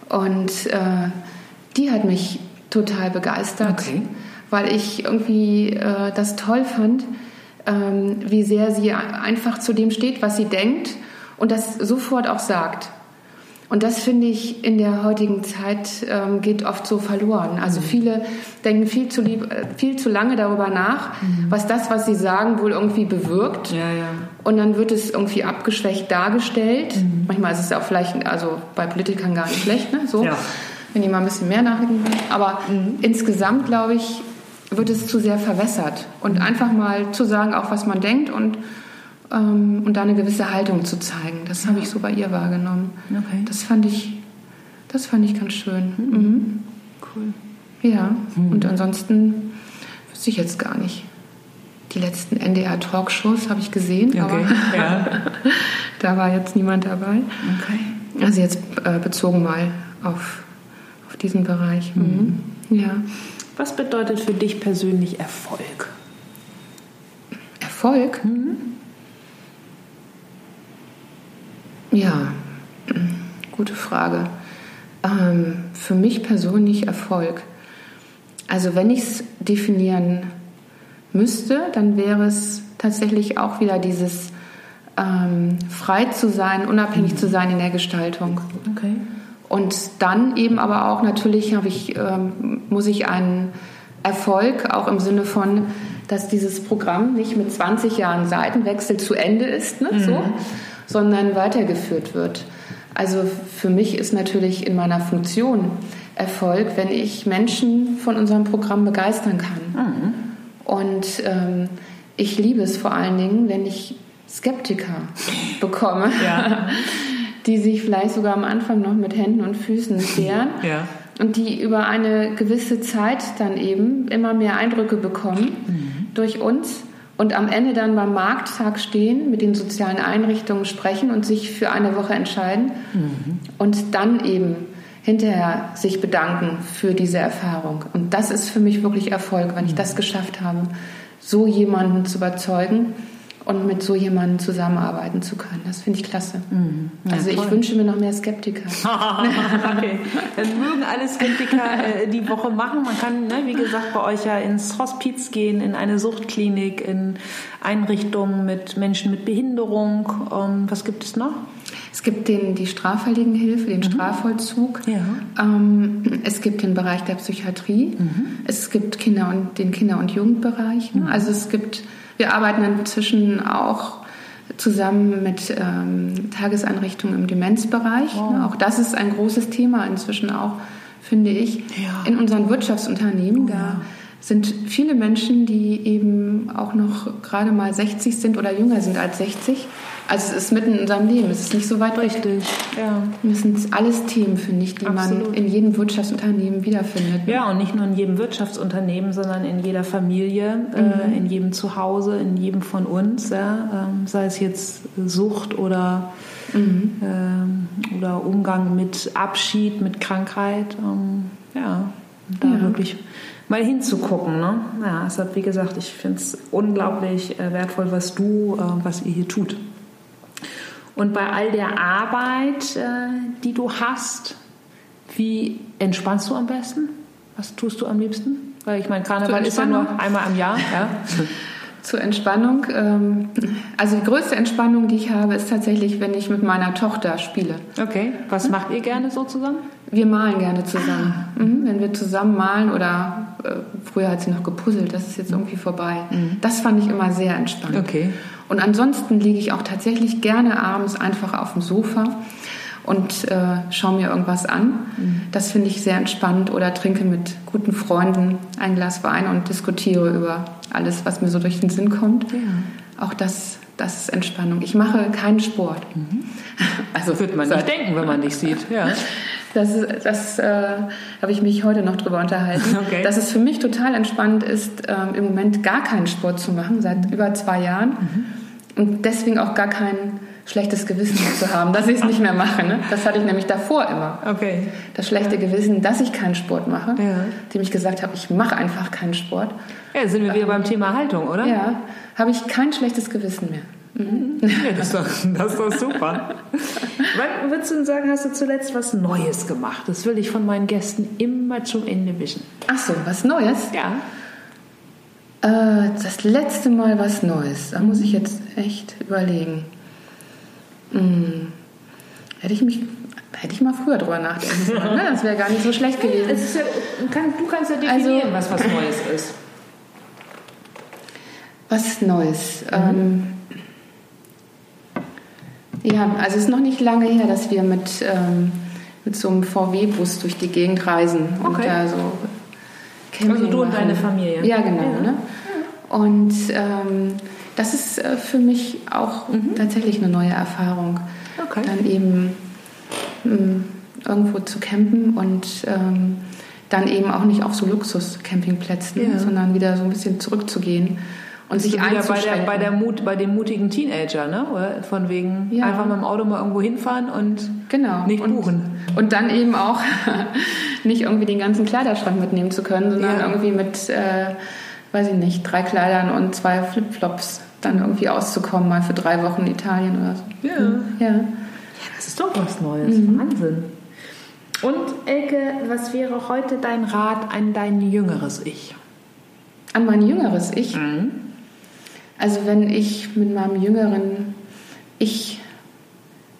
Und äh, die hat mich total begeistert. Okay weil ich irgendwie äh, das toll fand, ähm, wie sehr sie einfach zu dem steht, was sie denkt und das sofort auch sagt. Und das finde ich in der heutigen Zeit ähm, geht oft so verloren. Also mhm. viele denken viel zu, lieb, äh, viel zu lange darüber nach, mhm. was das, was sie sagen, wohl irgendwie bewirkt. Ja, ja. Und dann wird es irgendwie abgeschwächt dargestellt. Mhm. Manchmal ist es ja auch vielleicht, also bei Politikern gar nicht schlecht, ne? so, ja. wenn die mal ein bisschen mehr nachdenken. Aber mhm. insgesamt, glaube ich, wird es zu sehr verwässert. Und einfach mal zu sagen, auch was man denkt und, ähm, und da eine gewisse Haltung zu zeigen. Das ja. habe ich so bei ihr wahrgenommen. Okay. Das fand ich, das fand ich ganz schön. Mhm. mhm. Cool. Ja, mhm. und ansonsten wüsste ich jetzt gar nicht. Die letzten NDR-Talkshows habe ich gesehen, Okay, aber ja. da war jetzt niemand dabei. Okay. Also jetzt äh, bezogen mal auf, auf diesen Bereich. Mhm. Ja. Was bedeutet für dich persönlich Erfolg? Erfolg? Ja, gute Frage. Ähm, für mich persönlich Erfolg. Also wenn ich es definieren müsste, dann wäre es tatsächlich auch wieder dieses ähm, frei zu sein, unabhängig zu sein in der Gestaltung. Okay. Und dann eben aber auch natürlich habe ich, ähm, muss ich einen Erfolg auch im Sinne von, dass dieses Programm nicht mit 20 Jahren Seitenwechsel zu Ende ist, ne, so, sondern weitergeführt wird. Also für mich ist natürlich in meiner Funktion Erfolg, wenn ich Menschen von unserem Programm begeistern kann. Und ähm, ich liebe es vor allen Dingen, wenn ich Skeptiker bekomme, Ja. die sich vielleicht sogar am Anfang noch mit Händen und Füßen wehren Ja. und die über eine gewisse Zeit dann eben immer mehr Eindrücke bekommen durch uns und am Ende dann beim Markttag stehen, mit den sozialen Einrichtungen sprechen und sich für eine Woche entscheiden und dann eben hinterher sich bedanken für diese Erfahrung. Und das ist für mich wirklich Erfolg, wenn ich das geschafft habe, so jemanden zu überzeugen und mit so jemandem zusammenarbeiten zu können. Das finde ich klasse. Ja, also ich toll. wünsche mir noch mehr Skeptiker. okay. Dann mögen alle Skeptiker äh, die Woche machen. Man kann, ne, wie gesagt, bei euch ja ins Hospiz gehen, in eine Suchtklinik, in Einrichtungen mit Menschen mit Behinderung. Ähm, was gibt es noch? Es gibt den, die Straffälligenhilfe, den Strafvollzug. Ja. Ähm, es gibt den Bereich der Psychiatrie. Es gibt Kinder und, den Kinder- und Jugendbereich. ne? Also es gibt, wir arbeiten inzwischen auch zusammen mit ähm, Tageseinrichtungen im Demenzbereich. Ne? Auch das ist ein großes Thema inzwischen auch, finde ich, Ja. in unseren Wirtschaftsunternehmen. Da sind viele Menschen, die eben auch noch gerade mal 60 sind oder jünger sind als 60. Also es ist mitten in unserem Leben, es ist nicht so weit weg. Richtig. Ja. Das sind alles Themen, finde ich, die Absolut. man in jedem Wirtschaftsunternehmen wiederfindet. Ja, und nicht nur in jedem Wirtschaftsunternehmen, sondern in jeder Familie, äh, in jedem Zuhause, in jedem von uns, ja, ähm, sei es jetzt Sucht oder, ähm, oder Umgang mit Abschied, mit Krankheit. Ähm, ja, da Ja. wirklich mal hinzugucken. Ne? Ja, deshalb, wie gesagt, ich finde es unglaublich äh, wertvoll, was du, äh, was ihr hier tut. Und bei all der Arbeit, äh, die du hast, wie entspannst du am besten? Was tust du am liebsten? Weil ich meine, Karneval ist ja nur einmal im Jahr. Ja? Zur Entspannung. Ähm, also die größte Entspannung, die ich habe, ist tatsächlich, wenn ich mit meiner Tochter spiele. Okay. Was macht ihr gerne so zusammen? Wir malen gerne zusammen. Mhm, wenn wir zusammen malen oder äh, früher hat sie noch gepuzzelt, das ist jetzt irgendwie vorbei. Das fand ich immer sehr entspannend. Okay. Und ansonsten liege ich auch tatsächlich gerne abends einfach auf dem Sofa und äh, schaue mir irgendwas an. Das finde ich sehr entspannend oder trinke mit guten Freunden ein Glas Wein und diskutiere über alles, was mir so durch den Sinn kommt. Auch das, das ist Entspannung. Ich mache keinen Sport. Also Würde man nicht denken, wenn man dich sieht. Ja. das, das äh, habe ich mich heute noch drüber unterhalten. Okay. Dass es für mich total entspannt ist, ähm, im Moment gar keinen Sport zu machen, seit über zwei Jahren. Und deswegen auch gar kein schlechtes Gewissen zu haben, dass ich es nicht mehr mache. Ne? Das hatte ich nämlich davor immer. Okay. Das schlechte Gewissen, dass ich keinen Sport mache, Ja. dem ich gesagt habe, ich mache einfach keinen Sport. Ja, sind wir wieder beim Thema Haltung, oder? Ja, habe ich kein schlechtes Gewissen mehr. Ja, das, ist doch, das ist doch super. Wann würdest du denn sagen, hast du zuletzt was Neues gemacht? Das will ich von meinen Gästen immer zum Ende wissen. Ach so, was Neues? Ja. Äh, das letzte Mal was Neues. Da muss ich jetzt echt überlegen. Hm. Hätte ich mich, hätte ich mal früher drüber nachdenken sollen. Ne? Das wäre gar nicht so schlecht gewesen. Es ist ja, kann, du kannst ja Also- definieren, was was Neues ist. Was Neues. Ähm, ja, also es ist noch nicht lange her, dass wir mit, ähm, mit so einem VW-Bus durch die Gegend reisen und Okay. da so Camping Also du und deine Familie. Ja, genau. Ja. Ne? Und ähm, das ist äh, für mich auch tatsächlich eine neue Erfahrung. Mhm. Okay. Dann eben mh, irgendwo zu campen und ähm, dann eben auch nicht auf so Luxus-Campingplätzen, Ja. sondern wieder so ein bisschen zurückzugehen und sich Wieder bei, der, einzuschränken. bei, der Mut, bei dem mutigen Teenager, ne? Oder? Von wegen Ja. einfach mit dem Auto mal irgendwo hinfahren und Genau. nicht und, buchen. Und dann eben auch nicht irgendwie den ganzen Kleiderschrank mitnehmen zu können, sondern Ja. irgendwie mit, äh, weiß ich nicht, drei Kleidern und zwei Flipflops dann irgendwie auszukommen, mal für drei Wochen in Italien oder so. Ja. Ja. Das ist doch was Neues. Wahnsinn. Und Elke, was wäre heute dein Rat an dein jüngeres Ich? An mein jüngeres Ich. Also wenn ich mit meinem jüngeren Ich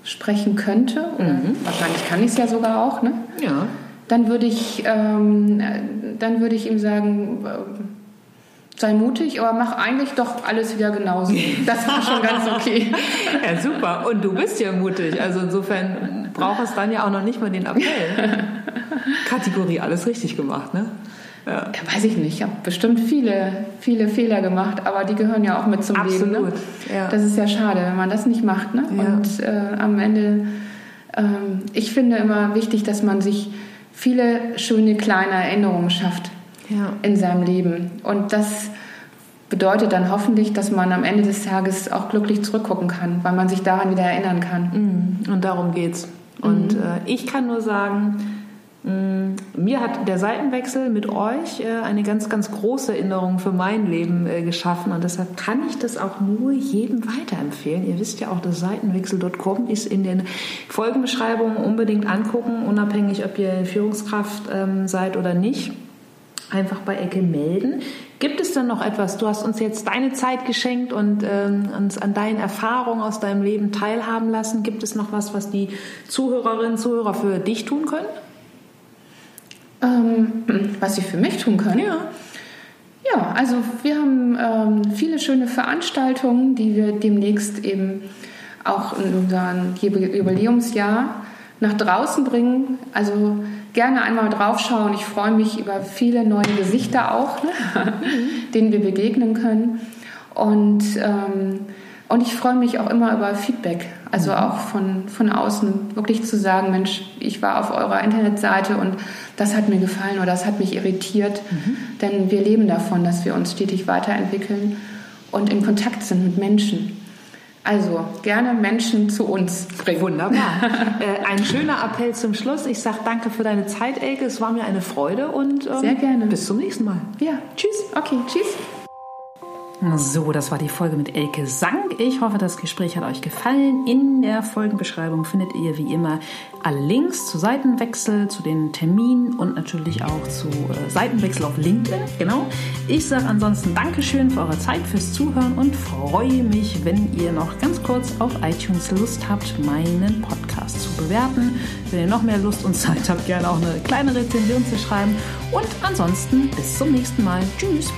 sprechen könnte, oder wahrscheinlich kann ich es ja sogar auch, ne? Ja. dann würde ich, ähm, äh, dann würde ich ihm sagen, äh, sei mutig, aber mach eigentlich doch alles wieder genauso. Das war schon ganz okay. Ja, super. Und du bist ja mutig. Also insofern braucht es dann ja auch noch nicht mal den Appell. Kategorie alles richtig gemacht, ne? Ja. Ja, weiß ich nicht. Ich habe bestimmt viele, viele Fehler gemacht, aber die gehören ja auch mit zum Leben. Absolut, Ne? ja. Das ist ja schade, wenn man das nicht macht. Ne? Ja. Und äh, am Ende, ähm, ich finde immer wichtig, dass man sich viele schöne kleine Erinnerungen schafft Ja. in seinem Leben. Und das bedeutet dann hoffentlich, dass man am Ende des Tages auch glücklich zurückgucken kann, weil man sich daran wieder erinnern kann. Und darum geht's. Und äh, ich kann nur sagen, mir hat der Seitenwechsel mit euch äh, eine ganz, ganz große Erinnerung für mein Leben äh, geschaffen. Und deshalb kann ich das auch nur jedem weiterempfehlen. Ihr wisst ja auch, das Seitenwechsel.com ist in den Folgenbeschreibungen unbedingt angucken, unabhängig, ob ihr Führungskraft ähm, seid oder nicht. Einfach bei Ecke melden. Gibt es denn noch etwas? Du hast uns jetzt deine Zeit geschenkt und ähm, uns an deinen Erfahrungen aus deinem Leben teilhaben lassen. Gibt es noch was, was die Zuhörerinnen und Zuhörer für dich tun können? Ähm, was sie für mich tun können. Ja. Ja, also wir haben ähm, viele schöne Veranstaltungen, die wir demnächst eben auch in unserem Jubi- Jubiläumsjahr nach draußen bringen. Also gerne einmal draufschauen. Ich freue mich über viele neue Gesichter auch, ne? denen wir begegnen können. Und, ähm, und ich freue mich auch immer über Feedback, also auch von, von außen, wirklich zu sagen, Mensch, ich war auf eurer Internetseite und das hat mir gefallen oder das hat mich irritiert. Denn wir leben davon, dass wir uns stetig weiterentwickeln und in Kontakt sind mit Menschen. Also gerne Menschen zu uns bringen. Wunderbar. äh, ein schöner Appell zum Schluss. Ich sage danke für deine Zeit, Elke. Es war mir eine Freude und ähm, Sehr gerne. bis zum nächsten Mal. Ja, tschüss. Okay, tschüss. So, das war die Folge mit Elke Sank. Ich hoffe, das Gespräch hat euch gefallen. In der Folgenbeschreibung findet ihr wie immer alle Links zu Seitenwechsel, zu den Terminen und natürlich auch zu äh, Seitenwechsel auf LinkedIn. Genau. Ich sage ansonsten Dankeschön für eure Zeit, fürs Zuhören und freue mich, wenn ihr noch ganz kurz auf iTunes Lust habt, meinen Podcast zu bewerten. Wenn ihr noch mehr Lust und Zeit habt, gerne auch eine kleine Rezension zu schreiben. Und ansonsten bis zum nächsten Mal. Tschüss.